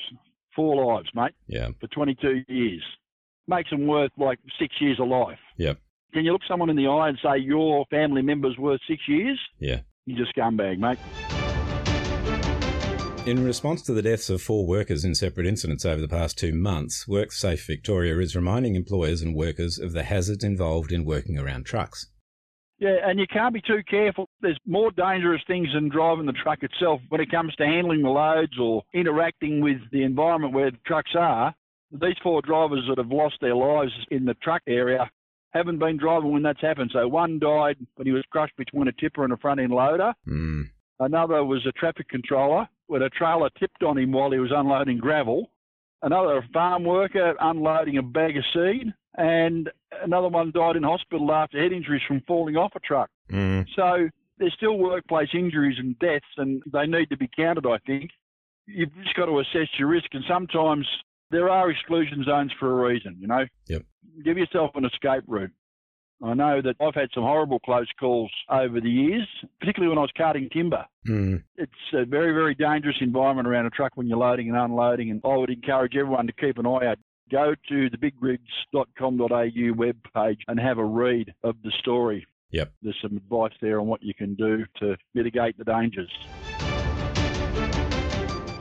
Four lives, mate, Yeah. for 22 years. Makes them worth like six years of life. Yeah. Can you look someone in the eye and say your family member's worth six years? Yeah. You're a scumbag, mate. In response to the deaths of four workers in separate incidents over the past two months, WorkSafe Victoria is reminding employers and workers of the hazards involved in working around trucks. Yeah, and you can't be too careful. There's more dangerous things than driving the truck itself when it comes to handling the loads or interacting with the environment where the trucks are. These four drivers that have lost their lives in the truck area haven't been driving when that's happened. So one died when he was crushed between a tipper and a front end loader. Hmm. Another was a traffic controller when a trailer tipped on him while he was unloading gravel. Another a farm worker unloading a bag of seed. And another one died in hospital after head injuries from falling off a truck. Hmm. So there's still workplace injuries and deaths, and they need to be counted, I think. You've just got to assess your risk, and sometimes there are exclusion zones for a reason, you know? Yep. Give yourself an escape route. I know that I've had some horrible close calls over the years, particularly when I was carting timber. Hmm. It's a very, very dangerous environment around a truck when you're loading and unloading, and I would encourage everyone to keep an eye out. Go to the bigrigs.com.au webpage and have a read of the story. Yep. There's some advice there on what you can do to mitigate the dangers.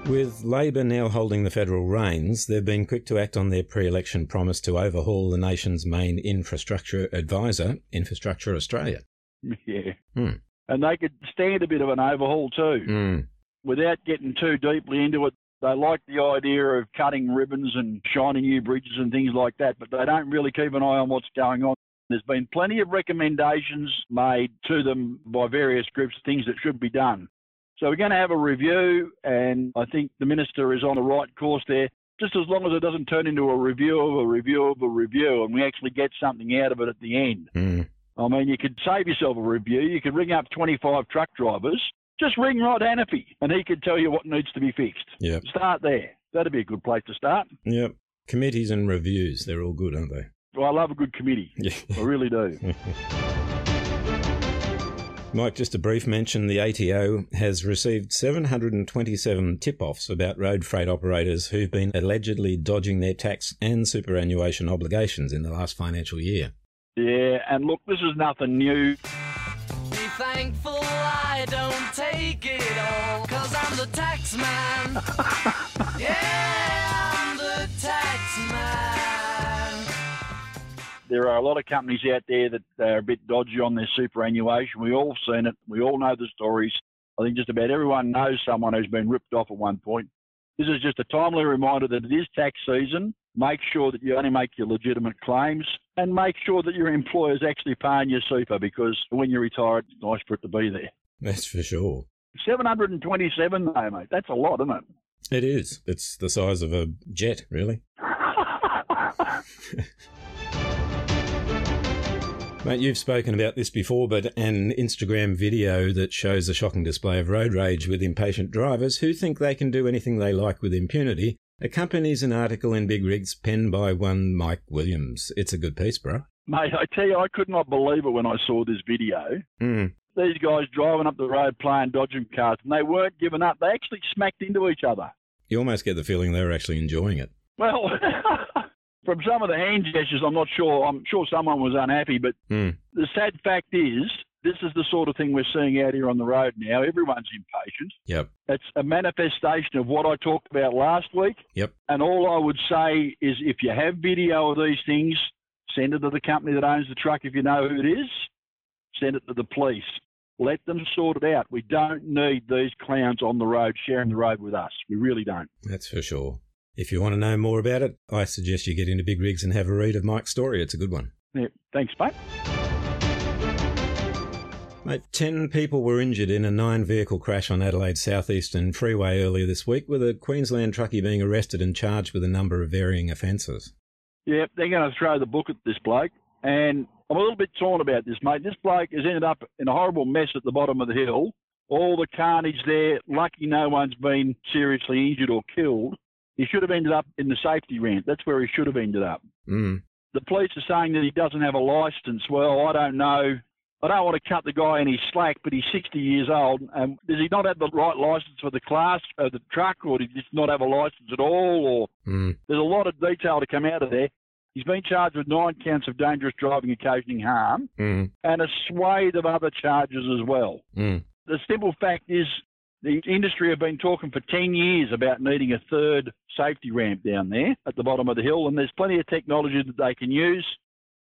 With Labor now holding the federal reins, they've been quick to act on their pre election promise to overhaul the nation's main infrastructure advisor, Infrastructure Australia. <laughs> Yeah. Hmm. And they could stand a bit of an overhaul too. Hmm. Without getting too deeply into it, they like the idea of cutting ribbons and shining new bridges and things like that, but they don't really keep an eye on what's going on. There's been plenty of recommendations made to them by various groups, things that should be done. So we're going to have a review, and I think the minister is on the right course there. Just as long as it doesn't turn into a review of a review of a review, and we actually get something out of it at the end. Hmm. I mean, you could save yourself a review. You could ring up 25 truck drivers. Just ring Rod Hannifey, and he could tell you what needs to be fixed. Yep. Start there. That'd be a good place to start. Yep. Committees and reviews, they're all good, aren't they? Well, I love a good committee. Yeah. I really do. <laughs> Mike, just a brief mention the ATO has received 727 tip offs about road freight operators who've been allegedly dodging their tax and superannuation obligations in the last financial year. Yeah, and look, this is nothing new. Don't take it all, cause I'm the tax man. <laughs> yeah, I'm the tax man. There are a lot of companies out there that are a bit dodgy on their superannuation. We all seen it. We all know the stories. I think just about everyone knows someone who's been ripped off at one point. This is just a timely reminder that it is tax season. Make sure that you only make your legitimate claims and make sure that your <laughs> employer's actually paying your super because when you retire, it's nice for it to be there. That's for sure. 727 though, mate. That's a lot, isn't it? It is. It's the size of a jet, really. <laughs> Mate, you've spoken about this before, but an Instagram video that shows a shocking display of road rage with impatient drivers who think they can do anything they like with impunity accompanies an article in Big Rigs penned by one Mike Williams. It's a good piece, bro. Mate, I tell you, I could not believe it when I saw this video. Mm. These guys driving up the road playing dodging cars, and they weren't giving up. They actually smacked into each other. You almost get the feeling they were actually enjoying it. Well, <laughs> from some of the hand gestures, I'm not sure. I'm sure someone was unhappy, but Mm. the sad fact is, this is the sort of thing we're seeing out here on the road now. Everyone's impatient. Yep. It's a manifestation of what I talked about last week. Yep. And all I would say is if you have video of these things, send it to the company that owns the truck if you know who it is. Send it to the police. Let them sort it out. We don't need these clowns on the road sharing the road with us. We really don't. That's for sure. If you want to know more about it, I suggest you get into Big Rigs and have a read of Mike's story. It's a good one. Yeah, thanks, mate. Mate, 10 people were injured in a nine vehicle crash on Adelaide's southeastern freeway earlier this week, with a Queensland truckie being arrested and charged with a number of varying offences. Yeah, they're going to throw the book at this bloke. And I'm a little bit torn about this, mate. This bloke has ended up in a horrible mess at the bottom of the hill. All the carnage there. Lucky no one's been seriously injured or killed. He should have ended up in the safety ramp. That's where he should have ended up. Mm. The police are saying that he doesn't have a licence. Well, I don't know. I don't want to cut the guy any slack, but he's 60 years old. And does he not have the right licence for the class of the truck, or did he just not have a licence at all? Or Mm. there's a lot of detail to come out of there. He's been charged with nine counts of dangerous driving occasioning harm Mm. and a swathe of other charges as well. Mm. The simple fact is the industry have been talking for 10 years about needing a third safety ramp down there at the bottom of the hill, and there's plenty of technology that they can use.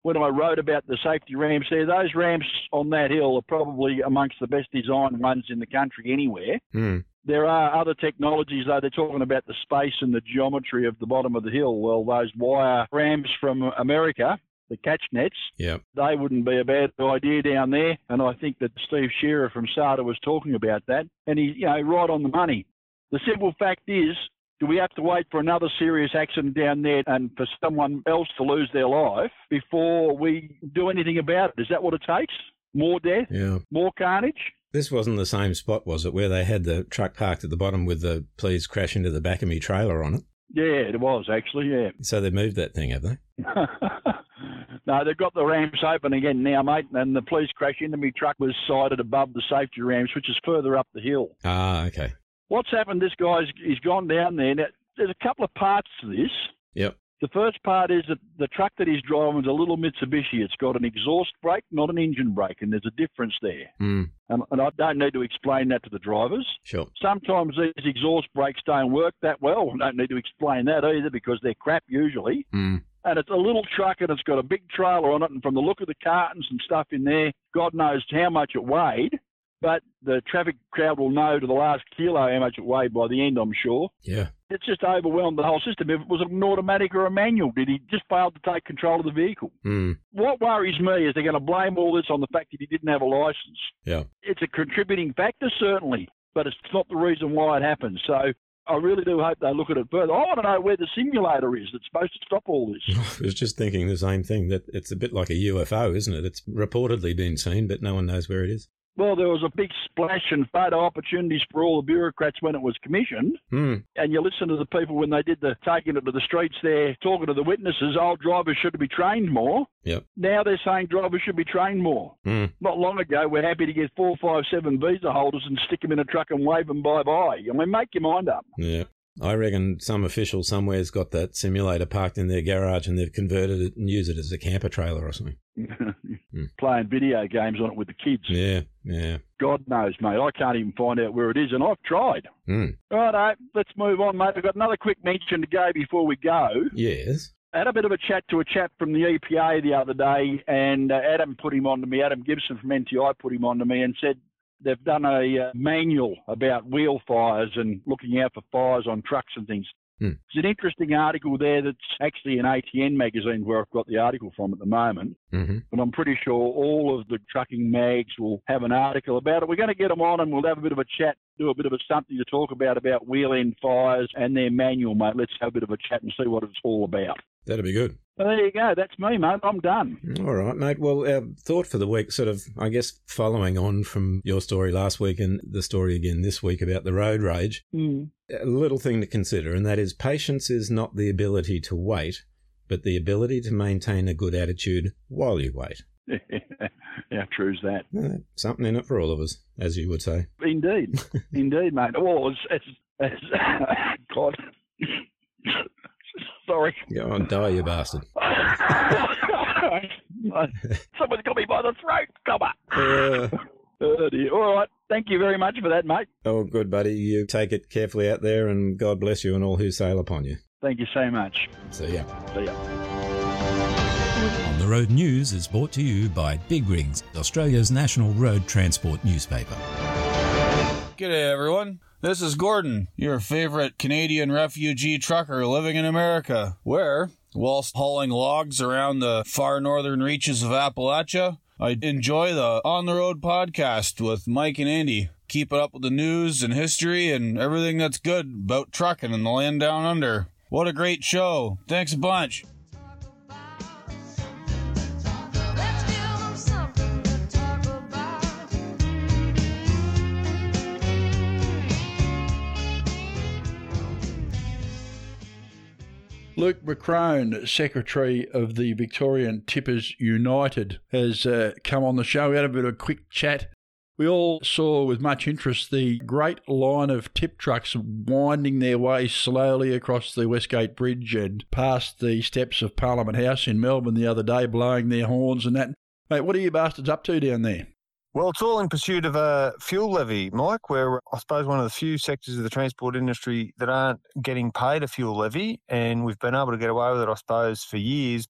When I wrote about the safety ramps there, those ramps on that hill are probably amongst the best designed ones in the country anywhere. Mm. There are other technologies, though. They're talking about the space and the geometry of the bottom of the hill. Well, those wire ramps from America, the catch nets, Yep. they wouldn't be a bad idea down there. And I think that Steve Shearer from SARTA was talking about that. And he's, you know, right on the money. The simple fact is, do we have to wait for another serious accident down there and for someone else to lose their life before we do anything about it? Is that what it takes? More death? Yeah. More carnage? This wasn't the same spot, was it, where they had the truck parked at the bottom with the please crash into the back of me trailer on it? Yeah, it was actually, yeah. So they moved that thing, have they? <laughs> no, they've got the ramps open again now, mate, and the police crash into me truck was sighted above the safety ramps, which is further up the hill. Ah, okay. What's happened? This guy's he's gone down there. Now, there's a couple of parts to this. Yep. The first part is that the truck that he's driving is a little Mitsubishi. It's got an exhaust brake, not an engine brake, and there's a difference there. Mm. And, and I don't need to explain that to the drivers. Sure. Sometimes these exhaust brakes don't work that well. I don't need to explain that either because they're crap usually. Mm. And it's a little truck and it's got a big trailer on it. And from the look of the cartons and stuff in there, God knows how much it weighed. But the traffic crowd will know to the last kilo how much it weighed by the end, I'm sure. Yeah. It's just overwhelmed the whole system. If it was an automatic or a manual, did he just fail to take control of the vehicle? Mm. What worries me is they're going to blame all this on the fact that he didn't have a license. Yeah. It's a contributing factor, certainly, but it's not the reason why it happened. So I really do hope they look at it further. I want to know where the simulator is that's supposed to stop all this. <laughs> I was just thinking the same thing that it's a bit like a UFO, isn't it? It's reportedly been seen, but no one knows where it is. Well, there was a big splash and photo opportunities for all the bureaucrats when it was commissioned. Hmm. And you listen to the people when they did the taking it to the streets there, talking to the witnesses, old drivers should be trained more. Yep. Now they're saying drivers should be trained more. Hmm. Not long ago, we're happy to get four, five, seven visa holders and stick them in a truck and wave them bye bye. I mean, make your mind up. Yeah. I reckon some official somewhere's got that simulator parked in their garage and they've converted it and used it as a camper trailer or something. <laughs> Playing video games on it with the kids. Yeah, yeah. God knows, mate. I can't even find out where it is, and I've tried. Hmm. Righto, let's move on, mate. I've got another quick mention to go before we go. Yes. I had a bit of a chat to a chap from the EPA the other day, and uh, Adam put him on to me. Adam Gibson from NTI put him on to me and said they've done a uh, manual about wheel fires and looking out for fires on trucks and things. Hmm. There's an interesting article there that's actually an ATN magazine where I've got the article from at the moment. Mm-hmm. But I'm pretty sure all of the trucking mags will have an article about it. We're going to get them on and we'll have a bit of a chat, do a bit of a something to talk about about wheel end fires and their manual, mate. Let's have a bit of a chat and see what it's all about. That'd be good. Well, there you go. That's me, mate. I'm done. All right, mate. Well, our thought for the week, sort of, I guess, following on from your story last week and the story again this week about the road rage, Mm. a little thing to consider, and that is patience is not the ability to wait, but the ability to maintain a good attitude while you wait. <laughs> How true's that? Uh, Something in it for all of us, as you would say. Indeed. <laughs> Indeed, mate. Well, it's, it's, it's God. <laughs> Sorry. Go on, die, you bastard. <laughs> Someone's got me by the throat. Come on. Uh, Oh, dear. All right. Thank you very much for that, mate. oh, good, buddy. You take it carefully out there, and God bless you and all who sail upon you. Thank you so much. See ya. See ya. On the Road News is brought to you by Big Rigs, Australia's national road transport newspaper. G'day, everyone. This is Gordon, your favorite Canadian refugee trucker living in America, where, whilst hauling logs around the far northern reaches of Appalachia, I enjoy the On the Road podcast with Mike and Andy. Keep it up with the news and history and everything that's good about trucking in the land down under. What a great show. Thanks a bunch. Luke McCrone, Secretary of the Victorian Tippers United, has uh, come on the show. We had a bit of a quick chat. We all saw with much interest the great line of tip trucks winding their way slowly across the Westgate Bridge and past the steps of Parliament House in Melbourne the other day, blowing their horns and that. Mate, what are you bastards up to down there? Well, it's all in pursuit of a fuel levy, Mike. We're, I suppose, one of the few sectors of the transport industry that aren't getting paid a fuel levy, and we've been able to get away with it, I suppose, for years.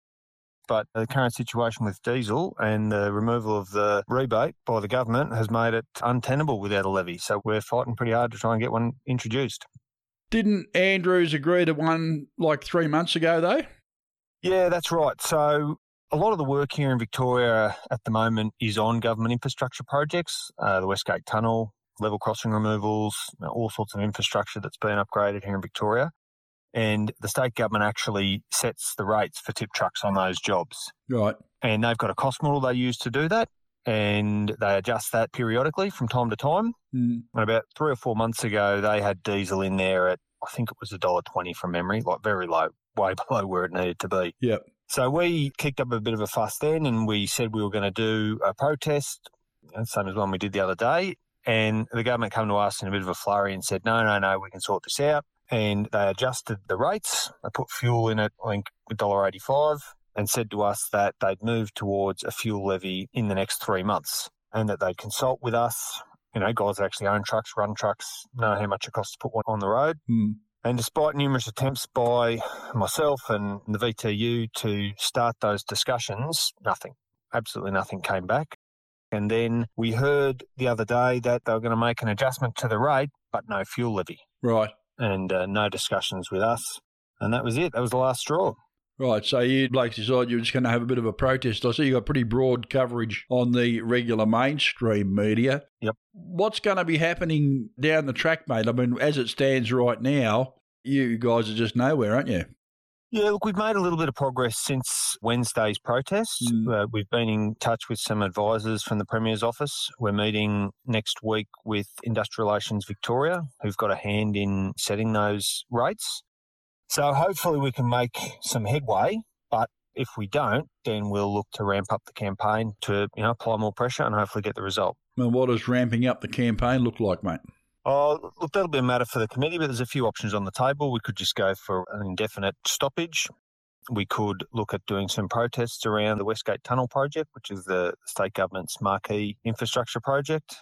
But the current situation with diesel and the removal of the rebate by the government has made it untenable without a levy. So we're fighting pretty hard to try and get one introduced. Didn't Andrews agree to one like three months ago, though? Yeah, that's right. So a lot of the work here in Victoria at the moment is on government infrastructure projects, uh, the Westgate Tunnel, level crossing removals, you know, all sorts of infrastructure that's been upgraded here in Victoria. And the state government actually sets the rates for tip trucks on those jobs. Right. And they've got a cost model they use to do that. And they adjust that periodically from time to time. Mm. And about three or four months ago, they had diesel in there at, I think it was $1.20 from memory, like very low, way <laughs> below where it needed to be. Yep. So we kicked up a bit of a fuss then, and we said we were going to do a protest, same as one we did the other day. And the government came to us in a bit of a flurry and said, no, no, no, we can sort this out. And they adjusted the rates. They put fuel in at, I think, $1.85 and said to us that they'd move towards a fuel levy in the next three months and that they'd consult with us. You know, guys that actually own trucks, run trucks, know how much it costs to put one on the road. Mm. And despite numerous attempts by myself and the VTU to start those discussions, nothing, absolutely nothing came back. And then we heard the other day that they were going to make an adjustment to the rate, but no fuel levy Right. and uh, no discussions with us. And that was it. That was the last straw. Right, so you blokes decided you were just going to have a bit of a protest. I see you got pretty broad coverage on the regular mainstream media. Yep. What's going to be happening down the track, mate? I mean, as it stands right now, you guys are just nowhere, aren't you? Yeah, look, we've made a little bit of progress since Wednesday's protest. Uh, we've been in touch with some advisors from the Premier's office. We're meeting next week with Industrial Relations Victoria, who've got a hand in setting those rates. So hopefully we can make some headway, but if we don't, then we'll look to ramp up the campaign to, you know, apply more pressure and hopefully get the result. And what does ramping up the campaign look like, mate? Oh, look, that'll be a matter for the committee, but there's a few options on the table. We could just go for an indefinite stoppage. We could look at doing some protests around the Westgate Tunnel project, which is the state government's marquee infrastructure project.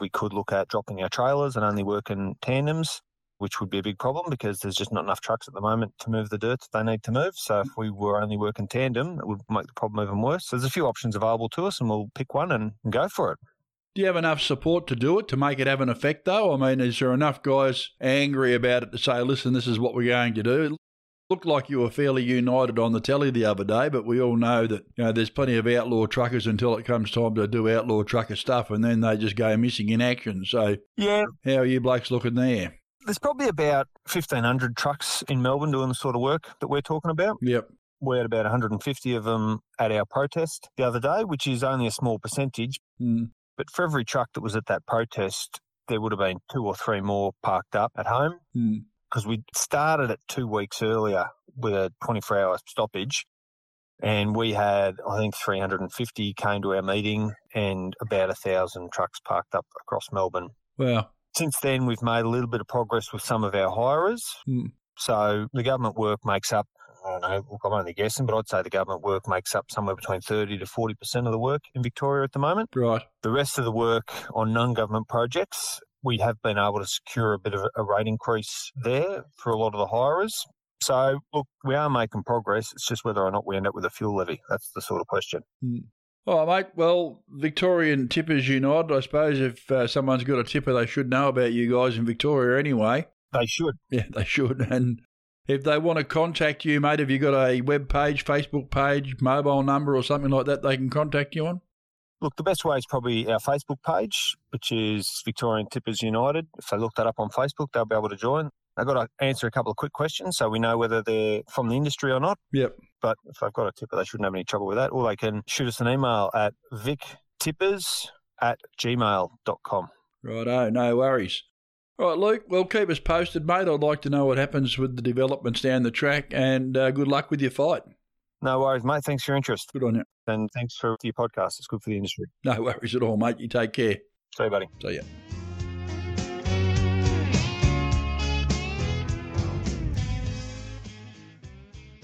We could look at dropping our trailers and only work in tandems, which would be a big problem because there's just not enough trucks at the moment to move the dirt that they need to move. So if we were only working tandem, it would make the problem even worse. So there's a few options available to us, and we'll pick one and, go for it. Do you have enough support to do it to make it have an effect, though? I mean, is there enough guys angry about it to say, listen, this is what we're going to do? It looked like you were fairly united on the telly the other day, but we all know that you know there's plenty of outlaw truckers until it comes time to do outlaw trucker stuff, and then they just go missing in action. So, yeah, how are you blokes looking there? There's probably about 1,500 trucks in Melbourne doing the sort of work that we're talking about. Yep. We had about 150 of them at our protest the other day, which is only a small percentage. Mm. But for every truck that was at that protest, there would have been two or three more parked up at home Mm. because we started it two weeks earlier with a 24 hour stoppage. And we had, I think, 350 came to our meeting and about a thousand trucks parked up across Melbourne. Wow. Since then, we've made a little bit of progress with some of our hirers. Mm. So the government work makes up, I don't know, look, I'm only guessing, but I'd say the government work makes up somewhere between 30 to 40% of the work in Victoria at the moment. Right. The rest of the work on non government projects, we have been able to secure a bit of a rate increase there for a lot of the hirers. So, look, we are making progress. It's just whether or not we end up with a fuel levy. That's the sort of question. Mm. All right, mate. Well, Victorian Tippers United, I suppose if uh, someone's got a tipper, they should know about you guys in Victoria anyway. They should. Yeah, they should. <laughs> And if they want to contact you, mate, have you got a web page, Facebook page, mobile number, or something like that they can contact you on? Look, the best way is probably our Facebook page, which is Victorian Tippers United. If they look that up on Facebook, they'll be able to join. They've got to answer a couple of quick questions so we know whether they're from the industry or not. Yep. But if they've got a tipper, they shouldn't have any trouble with that. Or they can shoot us an email at victippers at gmail.com. Righto, no worries. All right, Luke, well, keep us posted, mate. I'd like to know what happens with the developments down the track, and uh, good luck with your fight. No worries, mate. Thanks for your interest. Good on you. And thanks for your podcast. It's good for the industry. No worries at all, mate. You take care. See you, buddy. See ya.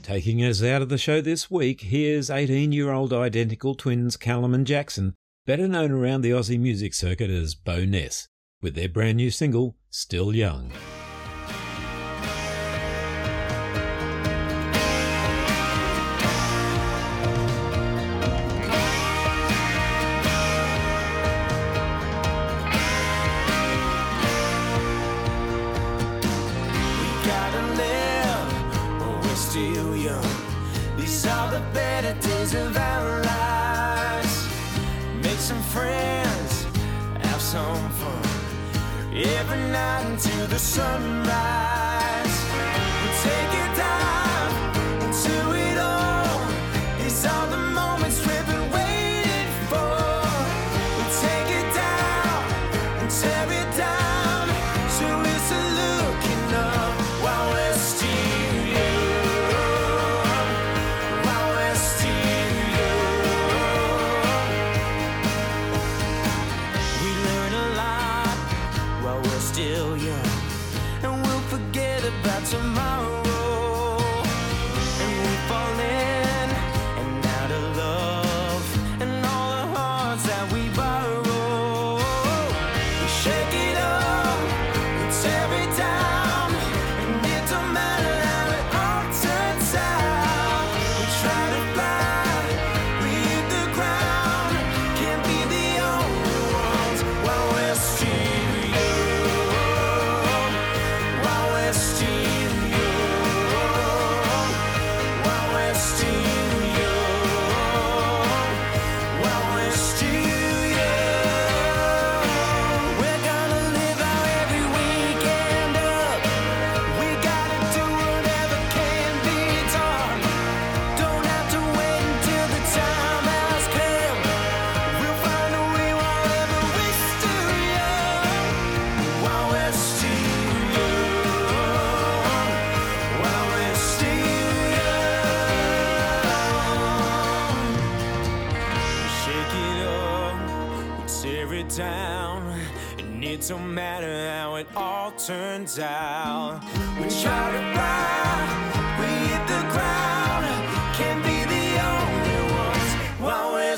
Taking us out of the show this week, here's 18 year old identical twins Callum and Jackson, better known around the Aussie music circuit as Bo Ness, with their brand new single, Still Young. Every night until the sunrise. Turns out. We try to fly, we hit the ground. Can't be the only ones while we're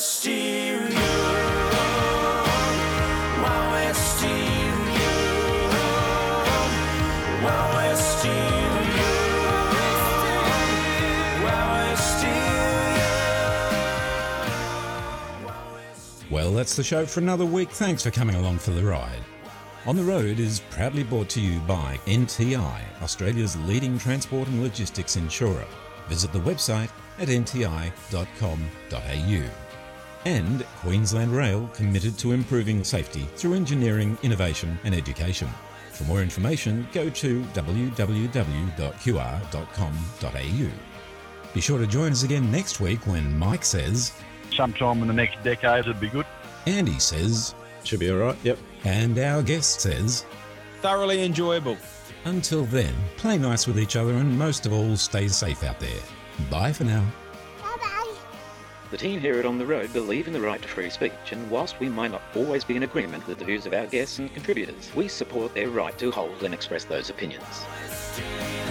Well, that's the show for another week. Thanks for coming along for the ride. On the Road is proudly brought to you by NTI, Australia's leading transport and logistics insurer. Visit the website at nti.com.au. And Queensland Rail committed to improving safety through engineering, innovation and education. For more information, go to www.qr.com.au. Be sure to join us again next week when Mike says, Sometime in the next decade, it'd be good. Andy says, Should be alright, yep. And our guest says, Thoroughly enjoyable. Until then, play nice with each other and most of all, stay safe out there. Bye for now. The team here at On the Road believe in the right to free speech, and whilst we might not always be in agreement with the views of our guests and contributors, we support their right to hold and express those opinions. young.